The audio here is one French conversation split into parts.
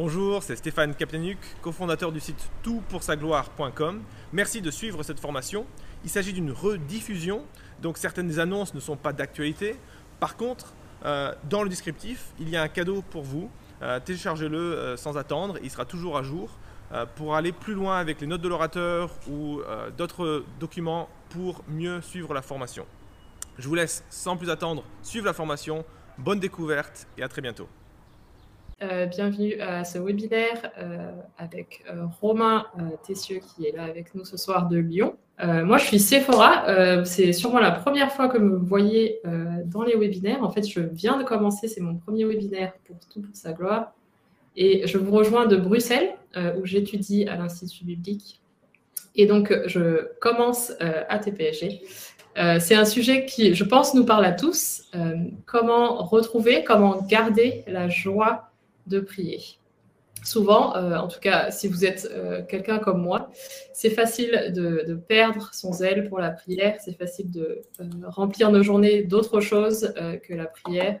Bonjour, c'est Stéphane Kaplanuk, cofondateur du site toutpoursagloire.com. Merci de suivre cette formation. Il s'agit d'une rediffusion, donc certaines annonces ne sont pas d'actualité. Par contre, euh, dans le descriptif, il y a un cadeau pour vous. Euh, téléchargez-le euh, sans attendre, il sera toujours à jour pour aller plus loin avec les notes de l'orateur ou d'autres documents pour mieux suivre la formation. Je vous laisse sans plus attendre suivre la formation. Bonne découverte et à très bientôt. Bienvenue à ce webinaire avec Romain Tessieux qui est là avec nous ce soir de Lyon. Euh, moi, je suis Sephora. Euh, c'est sûrement la première fois que vous me voyez euh, dans les webinaires. En fait, je viens de commencer. C'est mon premier webinaire pour tout pour sa gloire. Et je vous rejoins de Bruxelles, où j'étudie à l'Institut biblique. Et donc, je commence à TPSG. c'est un sujet qui, je pense, nous parle à tous. comment retrouver, comment garder la joie de prier souvent, euh, en tout cas si vous êtes euh, quelqu'un comme moi, c'est facile de, perdre son zèle pour la prière, c'est facile de euh, remplir nos journées d'autres choses que la prière.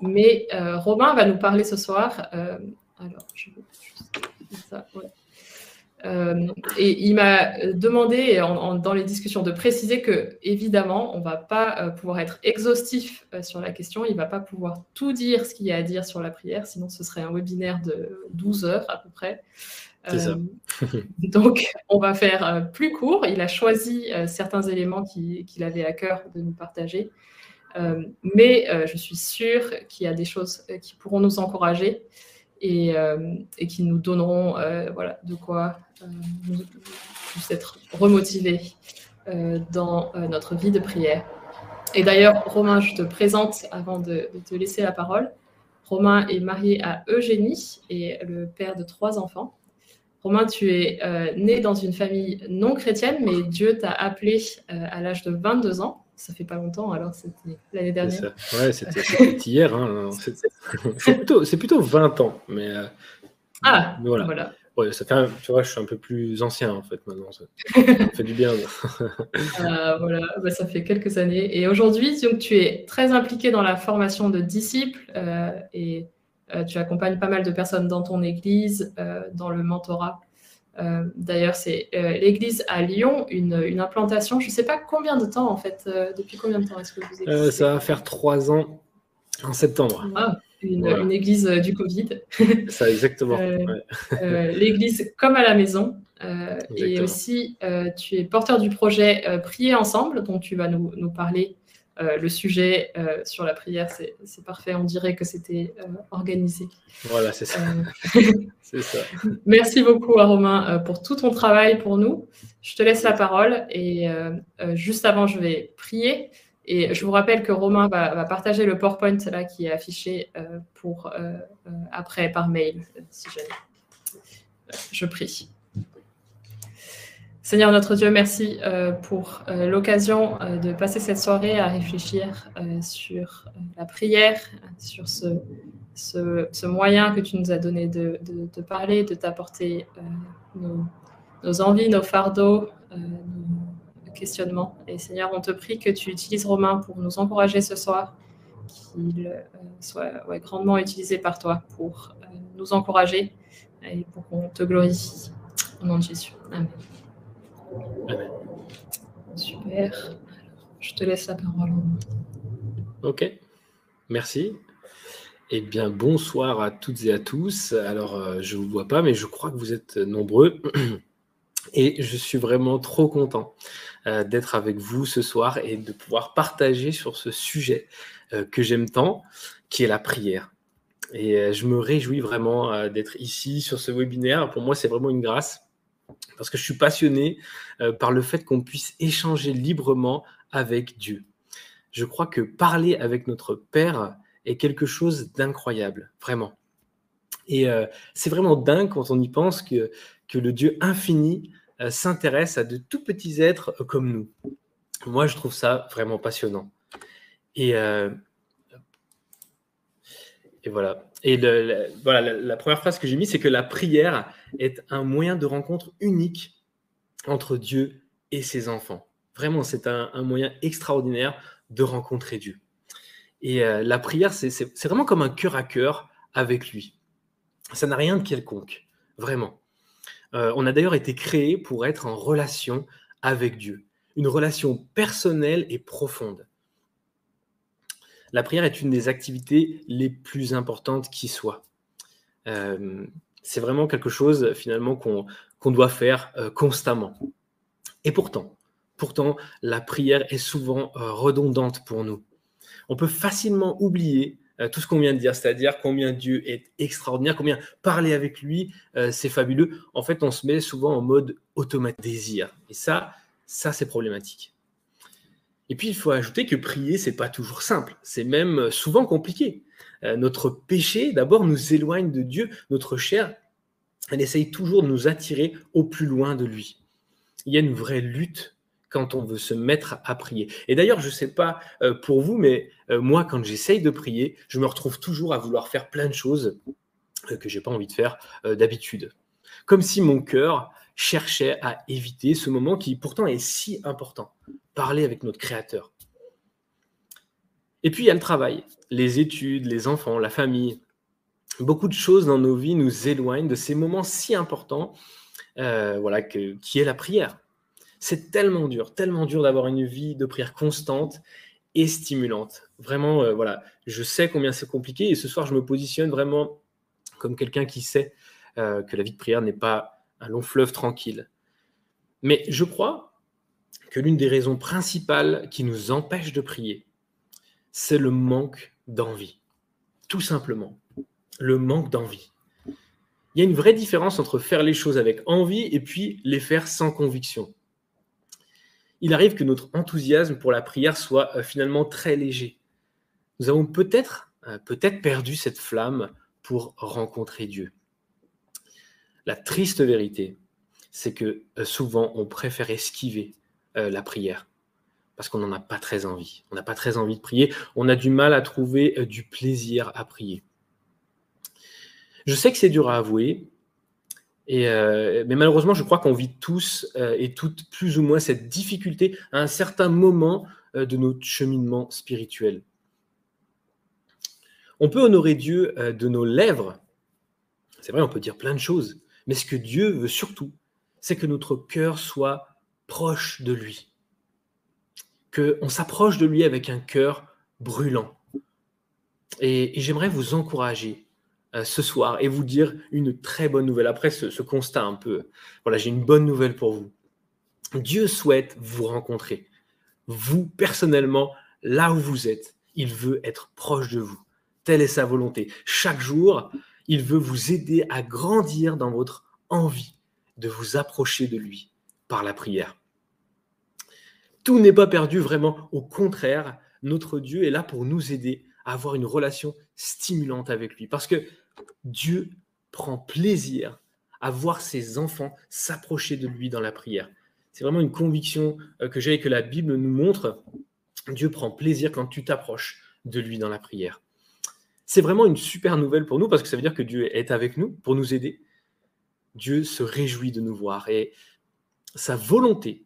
mais Romain va nous parler ce soir. alors, je vais juste ça. Euh, et il m'a demandé dans les discussions de préciser que, évidemment, on ne va pas euh, pouvoir être exhaustif euh, sur la question. Il ne va pas pouvoir tout dire ce qu'il y a à dire sur la prière, sinon ce serait un webinaire de 12 heures à peu près. Ça. donc, on va faire plus court. Il a choisi certains éléments qu'il avait à cœur de nous partager. mais je suis sûre qu'il y a des choses qui pourront nous encourager et, et qui nous donneront voilà, de quoi puisse être remotivé euh, dans euh, notre vie de prière. Et d'ailleurs, Romain, je te présente avant de, te laisser la parole. Romain est marié à Eugénie et le père de trois enfants. Romain, tu es euh, né dans une famille non chrétienne, mais Dieu t'a appelé à l'âge de 22 ans. Ça fait pas longtemps, alors c'était l'année dernière. Ouais, c'était hier. Hein. C'est plutôt, plutôt, 20 ans. Mais, ah, voilà. voilà. Ouais, ça fait tu vois, je suis un peu plus ancien en fait maintenant. Ça, fait du bien. Euh, voilà, bah, ça fait quelques années. Et aujourd'hui, tu es très impliqué dans la formation de disciples euh, et euh, tu accompagnes pas mal de personnes dans ton église, dans le mentorat. D'ailleurs, c'est l'église à Lyon, une, implantation. Je ne sais pas combien de temps en fait. depuis combien de temps est-ce que vous existez Ça va faire trois ans en septembre. Ah une, église euh, du Covid. Ça, exactement. Euh, euh, l'église comme à la maison. et aussi, tu es porteur du projet Prier ensemble, dont tu vas nous, nous parler. le sujet sur la prière, c'est parfait. On dirait que c'était organisé. Voilà, c'est ça. ça. Merci beaucoup à Romain pour tout ton travail pour nous. Je te laisse la parole et juste avant, je vais prier. Et je vous rappelle que Romain va, partager le PowerPoint là qui est affiché euh, pour euh, euh, après par mail, si jamais. Je prie. Seigneur notre Dieu, merci pour l'occasion de passer cette soirée à réfléchir sur la prière, sur ce, moyen que tu nous as donné de, parler, de t'apporter nos, nos, envies, nos fardeaux, nos, questionnement. Et Seigneur, on te prie que tu utilises Romain pour nous encourager ce soir, qu'il euh, soit grandement utilisé par toi pour euh, nous encourager et pour qu'on te glorifie. Au nom de Jésus. Amen. Super. Je te laisse la parole. Ok. Merci. Eh bien, bonsoir à toutes et à tous. Alors, euh, je ne vous vois pas, mais je crois que vous êtes nombreux. Et je suis vraiment trop content euh, d'être avec vous ce soir et de pouvoir partager sur ce sujet euh, que j'aime tant, qui est la prière. Et euh, je me réjouis vraiment d'être ici sur ce webinaire. Pour moi, c'est vraiment une grâce parce que je suis passionné par le fait qu'on puisse échanger librement avec Dieu. Je crois que parler avec notre Père est quelque chose d'incroyable, vraiment. Et c'est vraiment dingue quand on y pense que, que le Dieu infini euh, s'intéresse à de tout petits êtres euh, comme nous. Moi, je trouve ça vraiment passionnant. Et, euh, voilà. Et voilà, la, première phrase que j'ai mise, c'est que la prière est un moyen de rencontre unique entre Dieu et ses enfants. Vraiment, c'est un, moyen extraordinaire de rencontrer Dieu. Et la prière, c'est vraiment comme un cœur à cœur avec lui. Ça n'a rien de quelconque, vraiment. Euh, on a d'ailleurs été créé pour être en relation avec Dieu, une relation personnelle et profonde. La prière est une des activités les plus importantes qui soit. Euh, c'est vraiment quelque chose finalement qu'on doit faire euh, constamment. Et pourtant, pourtant, la prière est souvent redondante pour nous. On peut facilement oublier tout ce qu'on vient de dire, c'est-à-dire combien Dieu est extraordinaire, combien parler avec lui, euh, c'est fabuleux. En fait, on se met souvent en mode automatique. Et ça, ça c'est problématique. Et puis, il faut ajouter que prier, c'est pas toujours simple. C'est même souvent compliqué. Euh, notre péché, d'abord, nous éloigne de Dieu. Notre chair, elle essaye toujours de nous attirer au plus loin de lui. Il y a une vraie lutte quand on veut se mettre à prier. Et d'ailleurs, je ne sais pas euh, pour vous, mais euh, moi, quand j'essaye de prier, je me retrouve toujours à vouloir faire plein de choses euh, que j'ai pas envie de faire d'habitude. Comme si mon cœur cherchait à éviter ce moment qui pourtant est si important, parler avec notre Créateur. Et puis il y a le travail, les études, les enfants, la famille. Beaucoup de choses dans nos vies nous éloignent de ces moments si importants, voilà, qui est la prière. C'est tellement dur, tellement dur d'avoir une vie de prière constante et stimulante. Vraiment, euh, voilà, je sais combien c'est compliqué et ce soir, je me positionne vraiment comme quelqu'un qui sait euh, que la vie de prière n'est pas un long fleuve tranquille. Mais je crois que l'une des raisons principales qui nous empêche de prier, c'est le manque d'envie. Tout simplement, le manque d'envie. Il y a une vraie différence entre faire les choses avec envie et puis les faire sans conviction il arrive que notre enthousiasme pour la prière soit euh, finalement très léger. Nous avons peut-être euh, peut-être perdu cette flamme pour rencontrer Dieu. La triste vérité, c'est que euh, souvent on préfère esquiver la prière parce qu'on n'en a pas très envie. On n'a pas très envie de prier. On a du mal à trouver du plaisir à prier. Je sais que c'est dur à avouer, euh, mais malheureusement, je crois qu'on vit tous euh, et toutes plus ou moins cette difficulté à un certain moment euh, de notre cheminement spirituel. On peut honorer Dieu de nos lèvres. C'est vrai, on peut dire plein de choses. Mais ce que Dieu veut surtout, c'est que notre cœur soit proche de lui. Qu'on s'approche de lui avec un cœur brûlant. et j'aimerais vous encourager ce soir et vous dire une très bonne nouvelle. Après ce, constat un peu, voilà, j'ai une bonne nouvelle pour vous. Dieu souhaite vous rencontrer. Vous, personnellement, là où vous êtes, il veut être proche de vous. Telle est sa volonté. Chaque jour, il veut vous aider à grandir dans votre envie de vous approcher de lui par la prière. Tout n'est pas perdu vraiment. Au contraire, notre Dieu est là pour nous aider à avoir une relation stimulante avec lui. Parce que Dieu prend plaisir à voir ses enfants s'approcher de lui dans la prière. C'est vraiment une conviction euh, que j'ai et que la Bible nous montre. Dieu prend plaisir quand tu t'approches de lui dans la prière. C'est vraiment une super nouvelle pour nous parce que ça veut dire que Dieu est avec nous pour nous aider. Dieu se réjouit de nous voir et sa volonté,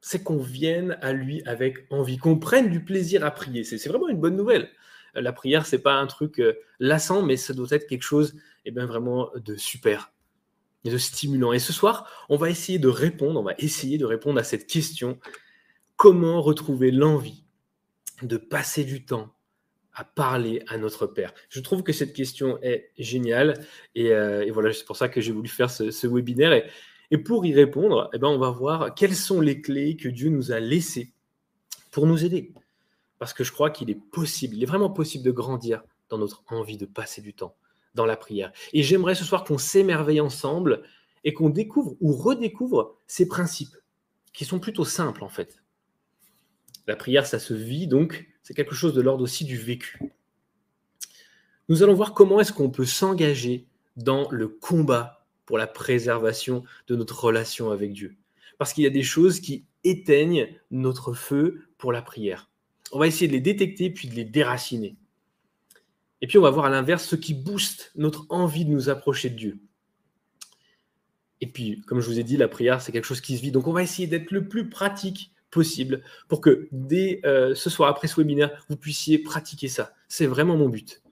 c'est qu'on vienne à lui avec envie, qu'on prenne du plaisir à prier. C'est vraiment une bonne nouvelle la prière, c'est pas un truc euh, lassant, mais ça doit être quelque chose eh bien, vraiment de super et de stimulant. Et ce soir, on va essayer de répondre, on va essayer de répondre à cette question comment retrouver l'envie de passer du temps à parler à notre Père? Je trouve que cette question est géniale et, euh, voilà, c'est pour ça que j'ai voulu faire ce, webinaire. Et, pour y répondre, eh ben, on va voir quelles sont les clés que Dieu nous a laissées pour nous aider parce que je crois qu'il est possible, il est vraiment possible de grandir dans notre envie de passer du temps dans la prière. Et j'aimerais ce soir qu'on s'émerveille ensemble et qu'on découvre ou redécouvre ces principes qui sont plutôt simples en fait. La prière, ça se vit, donc c'est quelque chose de l'ordre aussi du vécu. Nous allons voir comment est-ce qu'on peut s'engager dans le combat pour la préservation de notre relation avec Dieu. Parce qu'il y a des choses qui éteignent notre feu pour la prière on va essayer de les détecter puis de les déraciner. Et puis on va voir à l'inverse ce qui booste notre envie de nous approcher de Dieu. Et puis, comme je vous ai dit, la prière, c'est quelque chose qui se vit. Donc on va essayer d'être le plus pratique possible pour que dès euh, ce soir, après ce webinaire, vous puissiez pratiquer ça. C'est vraiment mon but.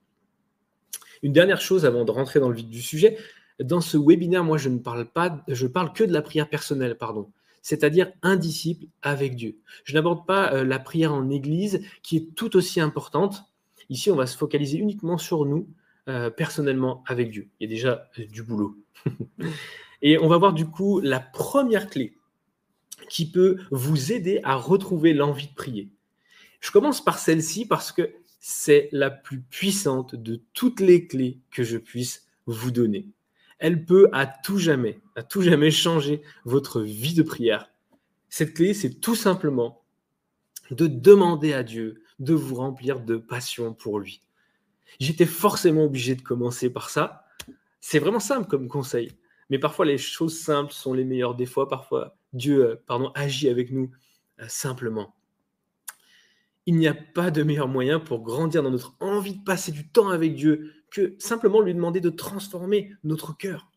Une dernière chose avant de rentrer dans le vif du sujet, dans ce webinaire, moi, je ne parle pas, je parle que de la prière personnelle, pardon, c'est-à-dire un disciple avec Dieu. Je n'aborde pas euh, la prière en Église, qui est tout aussi importante. Ici, on va se focaliser uniquement sur nous, euh, personnellement avec Dieu. Il y a déjà euh, du boulot. Et on va voir du coup la première clé qui peut vous aider à retrouver l'envie de prier. Je commence par celle-ci parce que c'est la plus puissante de toutes les clés que je puisse vous donner. Elle peut à tout jamais, à tout jamais changer votre vie de prière. Cette clé, c'est tout simplement de demander à Dieu de vous remplir de passion pour lui. J'étais forcément obligé de commencer par ça. C'est vraiment simple comme conseil, mais parfois les choses simples sont les meilleures. Des fois, parfois, Dieu euh, pardon, agit avec nous euh, simplement. Il n'y a pas de meilleur moyen pour grandir dans notre envie de passer du temps avec Dieu que simplement lui demander de transformer notre cœur,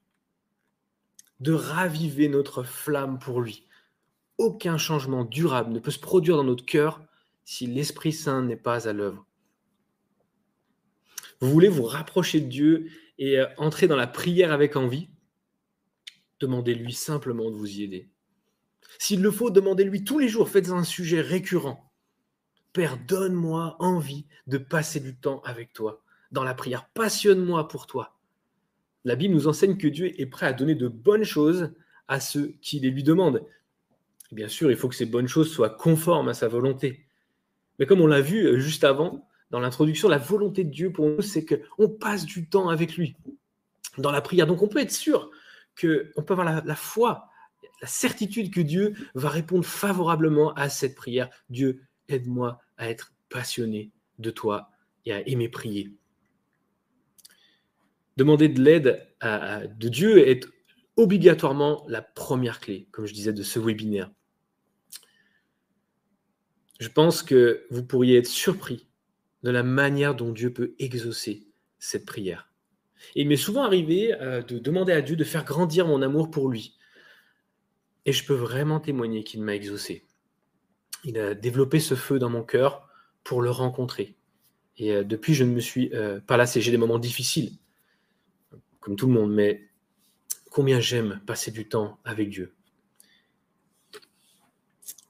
de raviver notre flamme pour lui. Aucun changement durable ne peut se produire dans notre cœur si l'Esprit Saint n'est pas à l'œuvre. Vous voulez vous rapprocher de Dieu et euh, entrer dans la prière avec envie? Demandez-lui simplement de vous y aider. S'il le faut, demandez-lui tous les jours, faites un sujet récurrent. Père, donne-moi envie de passer du temps avec toi dans la prière. Passionne-moi pour toi. La Bible nous enseigne que Dieu est prêt à donner de bonnes choses à ceux qui les lui demandent. Bien sûr, il faut que ces bonnes choses soient conformes à sa volonté. Mais comme on l'a vu euh, juste avant, dans l'introduction, la volonté de Dieu pour nous, c'est qu'on passe du temps avec lui dans la prière. Donc on peut être sûr qu'on peut avoir la, la, foi, la certitude que Dieu va répondre favorablement à cette prière. Dieu, aide-moi à être passionné de toi et à aimer prier. Demander de l'aide de Dieu est obligatoirement la première clé, comme je disais, de ce webinaire. Je pense que vous pourriez être surpris de la manière dont Dieu peut exaucer cette prière. Il m'est souvent arrivé euh, de demander à Dieu de faire grandir mon amour pour lui. Et je peux vraiment témoigner qu'il m'a exaucé. Il a développé ce feu dans mon cœur pour le rencontrer. Et euh, depuis, je ne me suis euh, pas lassé. J'ai des moments difficiles, tout le monde, mais combien j'aime passer du temps avec Dieu.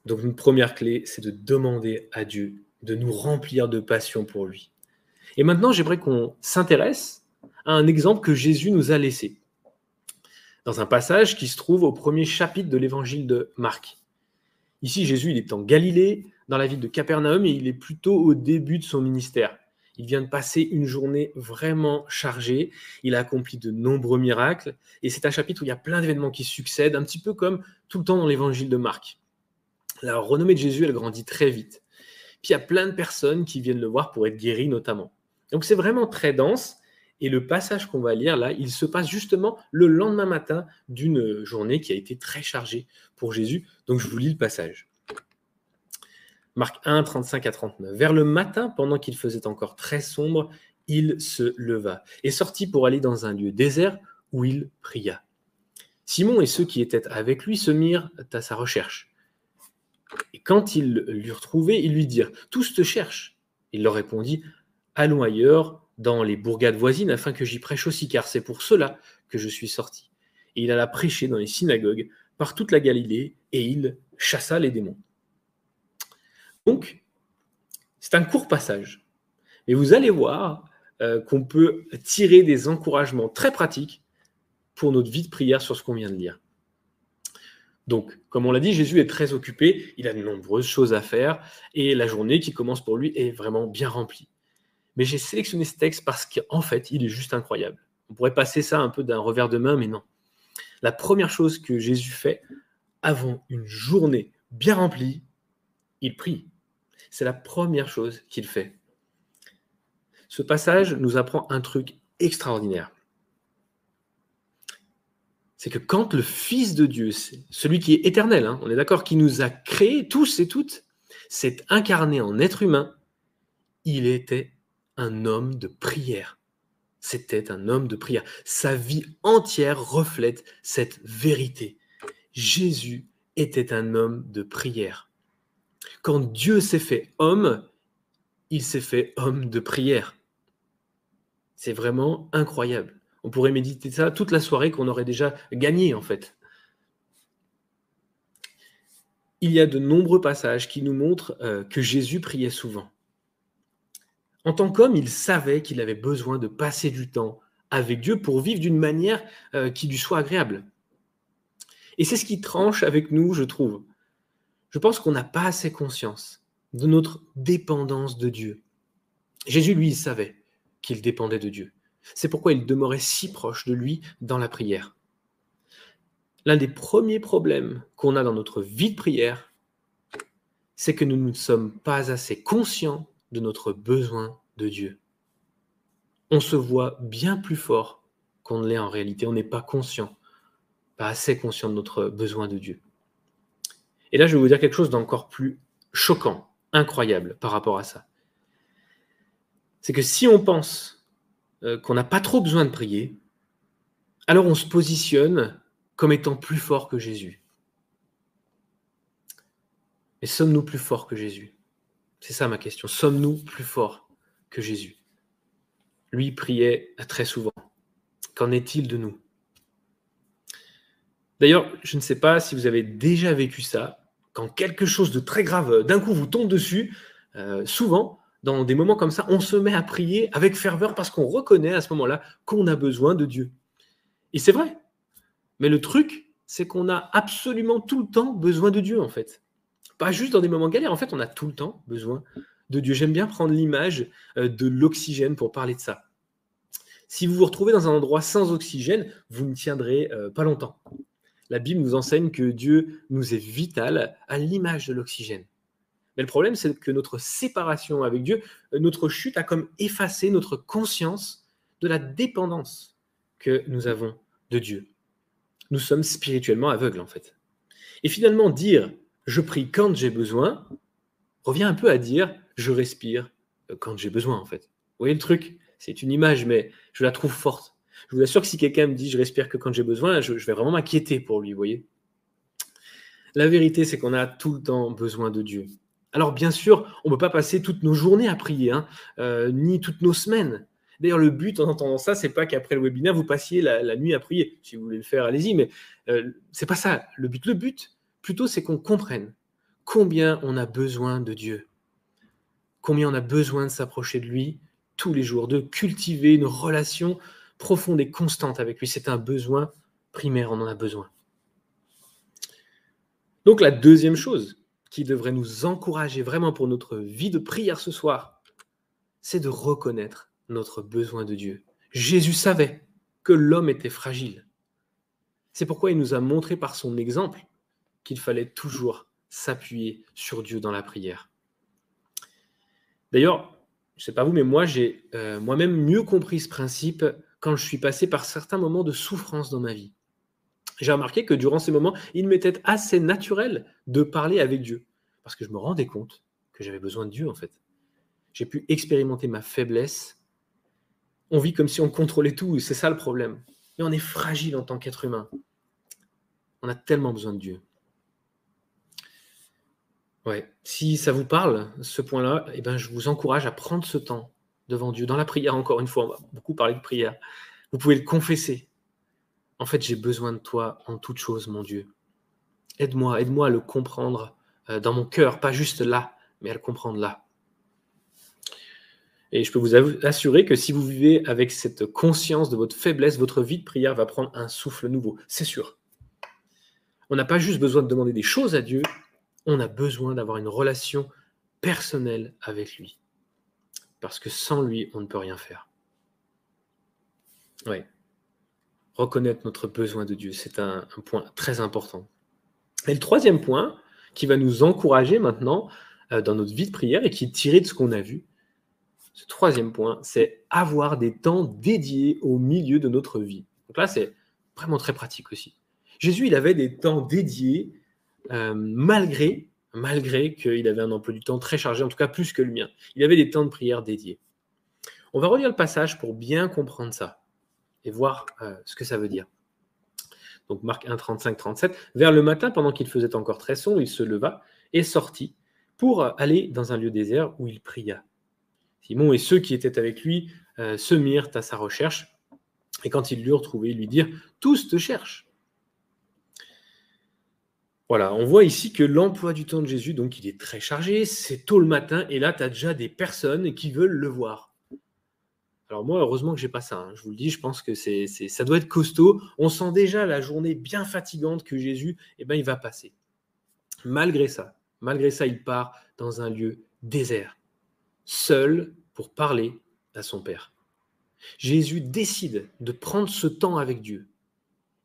Donc une première clé, c'est de demander à Dieu de nous remplir de passion pour lui. Et maintenant, j'aimerais qu'on s'intéresse à un exemple que Jésus nous a laissé dans un passage qui se trouve au premier chapitre de l'évangile de Marc. Ici, Jésus, il est en Galilée, dans la ville de Capernaum, et il est plutôt au début de son ministère. Il vient de passer une journée vraiment chargée. Il a accompli de nombreux miracles. Et c'est un chapitre où il y a plein d'événements qui succèdent, un petit peu comme tout le temps dans l'évangile de Marc. La renommée de Jésus, elle grandit très vite. Puis il y a plein de personnes qui viennent le voir pour être guéries notamment. Donc c'est vraiment très dense. Et le passage qu'on va lire là, il se passe justement le lendemain matin d'une journée qui a été très chargée pour Jésus. Donc je vous lis le passage. Marc 1, 35 à 39. Vers le matin, pendant qu'il faisait encore très sombre, il se leva et sortit pour aller dans un lieu désert où il pria. Simon et ceux qui étaient avec lui se mirent à sa recherche. Et quand ils l'eurent retrouvé, ils lui dirent Tous te cherchent. Il leur répondit Allons ailleurs, dans les bourgades voisines, afin que j'y prêche aussi, car c'est pour cela que je suis sorti. Et il alla prêcher dans les synagogues par toute la Galilée, et il chassa les démons. Donc, c'est un court passage. Mais vous allez voir euh, qu'on peut tirer des encouragements très pratiques pour notre vie de prière sur ce qu'on vient de lire. Donc, comme on l'a dit, Jésus est très occupé, il a de nombreuses choses à faire, et la journée qui commence pour lui est vraiment bien remplie. Mais j'ai sélectionné ce texte parce qu'en fait, il est juste incroyable. On pourrait passer ça un peu d'un revers de main, mais non. La première chose que Jésus fait avant une journée bien remplie, il prie. C'est la première chose qu'il fait. Ce passage nous apprend un truc extraordinaire. C'est que quand le Fils de Dieu, celui qui est éternel, hein, on est d'accord, qui nous a créés tous et toutes, s'est incarné en être humain, il était un homme de prière. C'était un homme de prière. Sa vie entière reflète cette vérité. Jésus était un homme de prière. Quand Dieu s'est fait homme, il s'est fait homme de prière. C'est vraiment incroyable. On pourrait méditer ça toute la soirée qu'on aurait déjà gagné en fait. Il y a de nombreux passages qui nous montrent euh, que Jésus priait souvent. En tant qu'homme, il savait qu'il avait besoin de passer du temps avec Dieu pour vivre d'une manière euh, qui lui soit agréable. Et c'est ce qui tranche avec nous, je trouve. Je pense qu'on n'a pas assez conscience de notre dépendance de Dieu. Jésus, lui, il savait qu'il dépendait de Dieu. C'est pourquoi il demeurait si proche de lui dans la prière. L'un des premiers problèmes qu'on a dans notre vie de prière, c'est que nous ne sommes pas assez conscients de notre besoin de Dieu. On se voit bien plus fort qu'on ne l'est en réalité. On n'est pas conscient, pas assez conscient de notre besoin de Dieu. Et là, je vais vous dire quelque chose d'encore plus choquant, incroyable par rapport à ça. C'est que si on pense euh, qu'on n'a pas trop besoin de prier, alors on se positionne comme étant plus fort que Jésus. Mais sommes-nous plus forts que Jésus? C'est ça ma question. Sommes-nous plus forts que Jésus? Lui priait très souvent. Qu'en est-il de nous? D'ailleurs, je ne sais pas si vous avez déjà vécu ça, quand quelque chose de très grave d'un coup vous tombe dessus, euh, souvent, dans des moments comme ça, on se met à prier avec ferveur parce qu'on reconnaît à ce moment-là qu'on a besoin de Dieu. Et c'est vrai, mais le truc, c'est qu'on a absolument tout le temps besoin de Dieu, en fait. Pas juste dans des moments galères, en fait, on a tout le temps besoin de Dieu. J'aime bien prendre l'image euh, de l'oxygène pour parler de ça. Si vous vous retrouvez dans un endroit sans oxygène, vous ne tiendrez euh, pas longtemps. La Bible nous enseigne que Dieu nous est vital à l'image de l'oxygène. Mais le problème, c'est que notre séparation avec Dieu, euh, notre chute a comme effacé notre conscience de la dépendance que nous avons de Dieu nous sommes spirituellement aveugles en fait. Et finalement, dire je prie quand j'ai besoin revient un peu à dire je respire quand j'ai besoin en fait. Vous voyez le truc? C'est une image, mais je la trouve forte. Je vous assure que si quelqu'un me dit je respire que quand j'ai besoin, je, vais vraiment m'inquiéter pour lui, vous voyez La vérité, c'est qu'on a tout le temps besoin de Dieu. Alors bien sûr, on ne peut pas passer toutes nos journées à prier, hein, euh, ni toutes nos semaines. D'ailleurs, le but en entendant ça, c'est pas qu'après le webinaire, vous passiez la, nuit à prier. Si vous voulez le faire, allez-y, mais euh, c'est pas ça le but. Le but, plutôt, c'est qu'on comprenne combien on a besoin de Dieu, combien on a besoin de s'approcher de lui tous les jours, de cultiver une relation profonde et constante avec lui. C'est un besoin primaire, on en a besoin. Donc la deuxième chose qui devrait nous encourager vraiment pour notre vie de prière ce soir, c'est de reconnaître notre besoin de Dieu. Jésus savait que l'homme était fragile. C'est pourquoi il nous a montré par son exemple qu'il fallait toujours s'appuyer sur Dieu dans la prière. D'ailleurs, je ne sais pas vous, mais moi j'ai euh, moi-même mieux compris ce principe quand je suis passé par certains moments de souffrance dans ma vie. J'ai remarqué que durant ces moments, il m'était assez naturel de parler avec Dieu, parce que je me rendais compte que j'avais besoin de Dieu en fait. J'ai pu expérimenter ma faiblesse on vit comme si on contrôlait tout, c'est ça le problème. Et on est fragile en tant qu'être humain. On a tellement besoin de Dieu. Ouais. Si ça vous parle, ce point-là, eh ben, je vous encourage à prendre ce temps devant Dieu, dans la prière, encore une fois, on va beaucoup parler de prière. Vous pouvez le confesser. En fait, j'ai besoin de toi en toute chose, mon Dieu. Aide-moi, aide-moi à le comprendre euh, dans mon cœur, pas juste là, mais à le comprendre là. Et je peux vous assurer que si vous vivez avec cette conscience de votre faiblesse, votre vie de prière va prendre un souffle nouveau. C'est sûr. On n'a pas juste besoin de demander des choses à Dieu, on a besoin d'avoir une relation personnelle avec lui. Parce que sans lui, on ne peut rien faire. Oui. Reconnaître notre besoin de Dieu, c'est un, point très important. Et le troisième point, qui va nous encourager maintenant euh, dans notre vie de prière et qui est tiré de ce qu'on a vu, ce troisième point, c'est avoir des temps dédiés au milieu de notre vie. Donc là, c'est vraiment très pratique aussi. Jésus, il avait des temps dédiés euh, malgré, malgré qu'il avait un emploi du temps très chargé, en tout cas plus que le mien. Il avait des temps de prière dédiés. On va relire le passage pour bien comprendre ça et voir euh, ce que ça veut dire. Donc Marc 1, 35, 37. Vers le matin, pendant qu'il faisait encore très sombre, il se leva et sortit pour aller dans un lieu désert où il pria. Simon et ceux qui étaient avec lui euh, se mirent à sa recherche. Et quand ils l'eurent trouvé, ils lui dirent Tous te cherchent. Voilà, on voit ici que l'emploi du temps de Jésus, donc il est très chargé, c'est tôt le matin, et là, tu as déjà des personnes qui veulent le voir. Alors moi, heureusement que j'ai pas ça, hein. je vous le dis, je pense que c'est, ça doit être costaud. On sent déjà la journée bien fatigante que Jésus, eh ben, il va passer. Malgré ça, malgré ça, il part dans un lieu désert, seul pour parler à son Père. Jésus décide de prendre ce temps avec Dieu.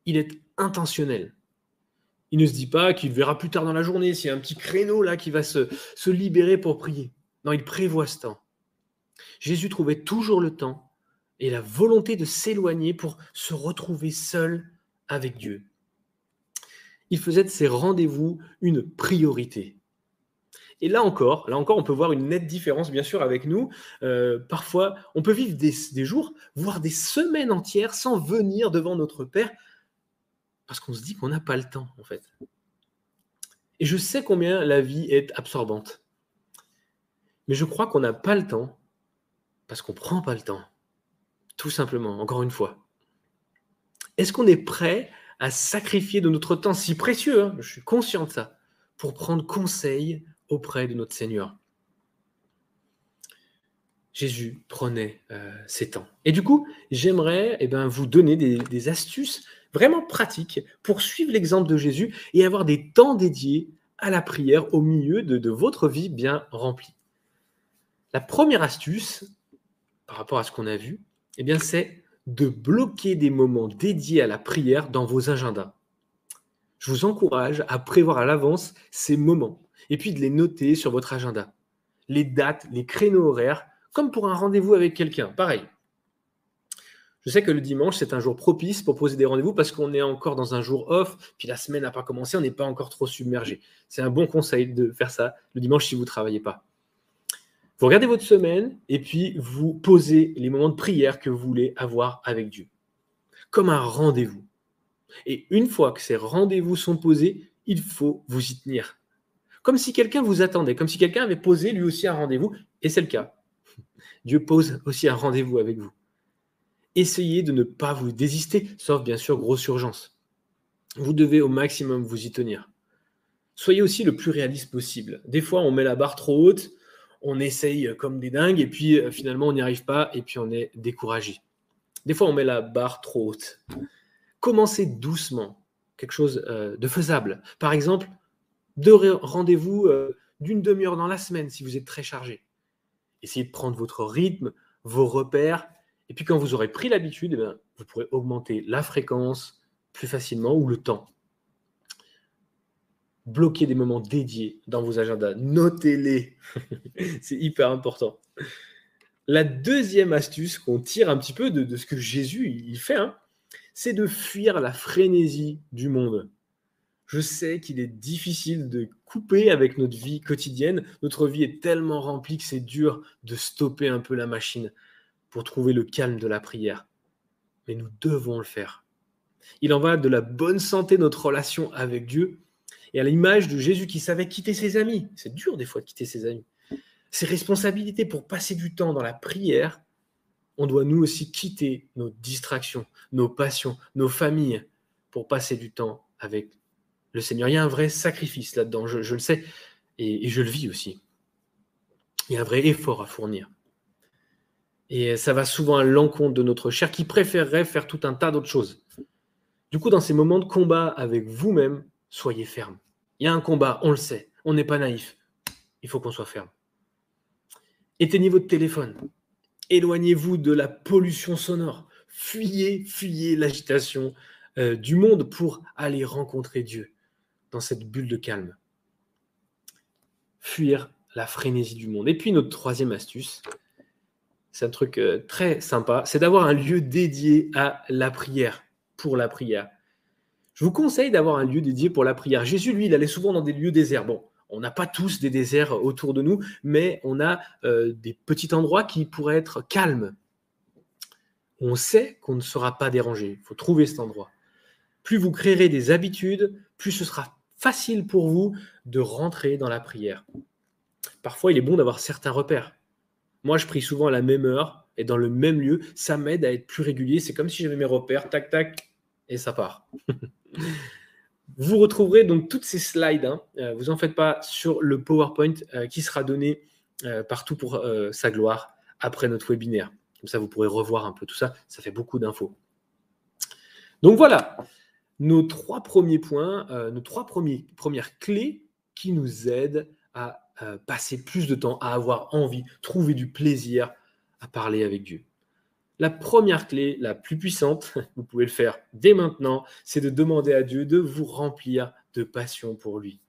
Il est intentionnel. Il ne se dit pas qu'il verra plus tard dans la journée s'il y a un petit créneau là qui va se, libérer pour prier. Non, il prévoit ce temps. Jésus trouvait toujours le temps et la volonté de s'éloigner pour se retrouver seul avec Dieu. Il faisait de ses rendez-vous une priorité. Et là encore, là encore, on peut voir une nette différence, bien sûr, avec nous. Euh, parfois, on peut vivre des, jours, voire des semaines entières sans venir devant notre Père, parce qu'on se dit qu'on n'a pas le temps, en fait. Et je sais combien la vie est absorbante. Mais je crois qu'on n'a pas le temps parce qu'on ne prend pas le temps. Tout simplement, encore une fois. Est-ce qu'on est prêt à sacrifier de notre temps si précieux, hein, je suis conscient de ça, pour prendre conseil auprès de notre Seigneur. Jésus prenait euh, ses temps. Et du coup, j'aimerais eh ben, vous donner des, astuces vraiment pratiques pour suivre l'exemple de Jésus et avoir des temps dédiés à la prière au milieu de, votre vie bien remplie. La première astuce, par rapport à ce qu'on a vu, eh bien, c'est de bloquer des moments dédiés à la prière dans vos agendas. Je vous encourage à prévoir à l'avance ces moments et puis de les noter sur votre agenda. Les dates, les créneaux horaires, comme pour un rendez-vous avec quelqu'un. Pareil. Je sais que le dimanche, c'est un jour propice pour poser des rendez-vous parce qu'on est encore dans un jour off, puis la semaine n'a pas commencé, on n'est pas encore trop submergé. C'est un bon conseil de faire ça le dimanche si vous ne travaillez pas. Vous regardez votre semaine et puis vous posez les moments de prière que vous voulez avoir avec Dieu. Comme un rendez-vous. Et une fois que ces rendez-vous sont posés, il faut vous y tenir comme si quelqu'un vous attendait, comme si quelqu'un avait posé lui aussi un rendez-vous, et c'est le cas. Dieu pose aussi un rendez-vous avec vous. Essayez de ne pas vous désister, sauf bien sûr grosse urgence. Vous devez au maximum vous y tenir. Soyez aussi le plus réaliste possible. Des fois, on met la barre trop haute, on essaye comme des dingues, et puis euh, finalement, on n'y arrive pas, et puis on est découragé. Des fois, on met la barre trop haute. Commencez doucement, quelque chose euh, de faisable. Par exemple, deux rendez-vous euh, d'une demi-heure dans la semaine si vous êtes très chargé. Essayez de prendre votre rythme, vos repères, et puis quand vous aurez pris l'habitude, eh vous pourrez augmenter la fréquence plus facilement ou le temps. Bloquez des moments dédiés dans vos agendas, notez-les, c'est hyper important. La deuxième astuce qu'on tire un petit peu de, ce que Jésus il fait, hein, c'est de fuir la frénésie du monde. Je sais qu'il est difficile de couper avec notre vie quotidienne. Notre vie est tellement remplie que c'est dur de stopper un peu la machine pour trouver le calme de la prière. Mais nous devons le faire. Il en va de la bonne santé notre relation avec Dieu et à l'image de Jésus qui savait quitter ses amis. C'est dur des fois de quitter ses amis. Ses responsabilités pour passer du temps dans la prière, on doit nous aussi quitter nos distractions, nos passions, nos familles pour passer du temps avec le Seigneur. Il y a un vrai sacrifice là-dedans, je, le sais, et, je le vis aussi. Il y a un vrai effort à fournir. Et ça va souvent à l'encontre de notre chair qui préférerait faire tout un tas d'autres choses. Du coup, dans ces moments de combat avec vous-même, soyez ferme. Il y a un combat, on le sait, on n'est pas naïf. Il faut qu'on soit ferme. Éteignez votre téléphone. Éloignez-vous de la pollution sonore. Fuyez, fuyez l'agitation euh, du monde pour aller rencontrer Dieu dans cette bulle de calme. Fuir la frénésie du monde. Et puis notre troisième astuce, c'est un truc euh, très sympa, c'est d'avoir un lieu dédié à la prière, pour la prière. Je vous conseille d'avoir un lieu dédié pour la prière. Jésus, lui, il allait souvent dans des lieux déserts. Bon, on n'a pas tous des déserts autour de nous, mais on a euh, des petits endroits qui pourraient être calmes. On sait qu'on ne sera pas dérangé. Il faut trouver cet endroit. Plus vous créerez des habitudes, plus ce sera facile pour vous de rentrer dans la prière. Parfois, il est bon d'avoir certains repères. Moi, je prie souvent à la même heure et dans le même lieu. Ça m'aide à être plus régulier. C'est comme si j'avais mes repères, tac, tac, et ça part. vous retrouverez donc toutes ces slides, hein. euh, vous en faites pas, sur le PowerPoint euh, qui sera donné euh, partout pour sa gloire après notre webinaire. Comme ça, vous pourrez revoir un peu tout ça. Ça fait beaucoup d'infos. Donc voilà, nos trois premiers points, nos trois premiers, premières clés qui nous aident à passer plus de temps, à avoir envie, trouver du plaisir à parler avec Dieu. La première clé, la plus puissante, vous pouvez le faire dès maintenant, c'est de demander à Dieu de vous remplir de passion pour lui.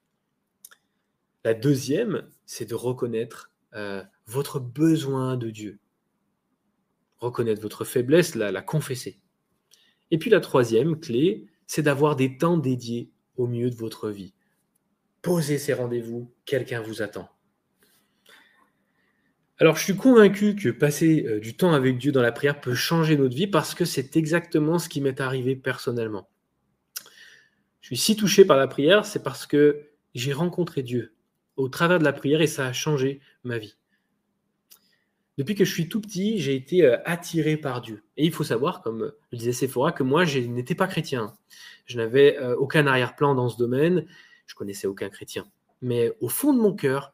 La deuxième, c'est de reconnaître euh, votre besoin de Dieu. Reconnaître votre faiblesse, la, la confesser. Et puis la troisième clé, c'est d'avoir des temps dédiés au mieux de votre vie. Posez ces rendez-vous, quelqu'un vous attend. Alors, je suis convaincu que passer euh, du temps avec Dieu dans la prière peut changer notre vie parce que c'est exactement ce qui m'est arrivé personnellement. Je suis si touché par la prière, c'est parce que j'ai rencontré Dieu au travers de la prière et ça a changé ma vie. Depuis que je suis tout petit, j'ai été euh, attiré par Dieu. Et il faut savoir, comme le disait Sephora, que moi, je n'étais pas chrétien. Je n'avais euh, aucun arrière-plan dans ce domaine. Je connaissais aucun chrétien. Mais au fond de mon cœur,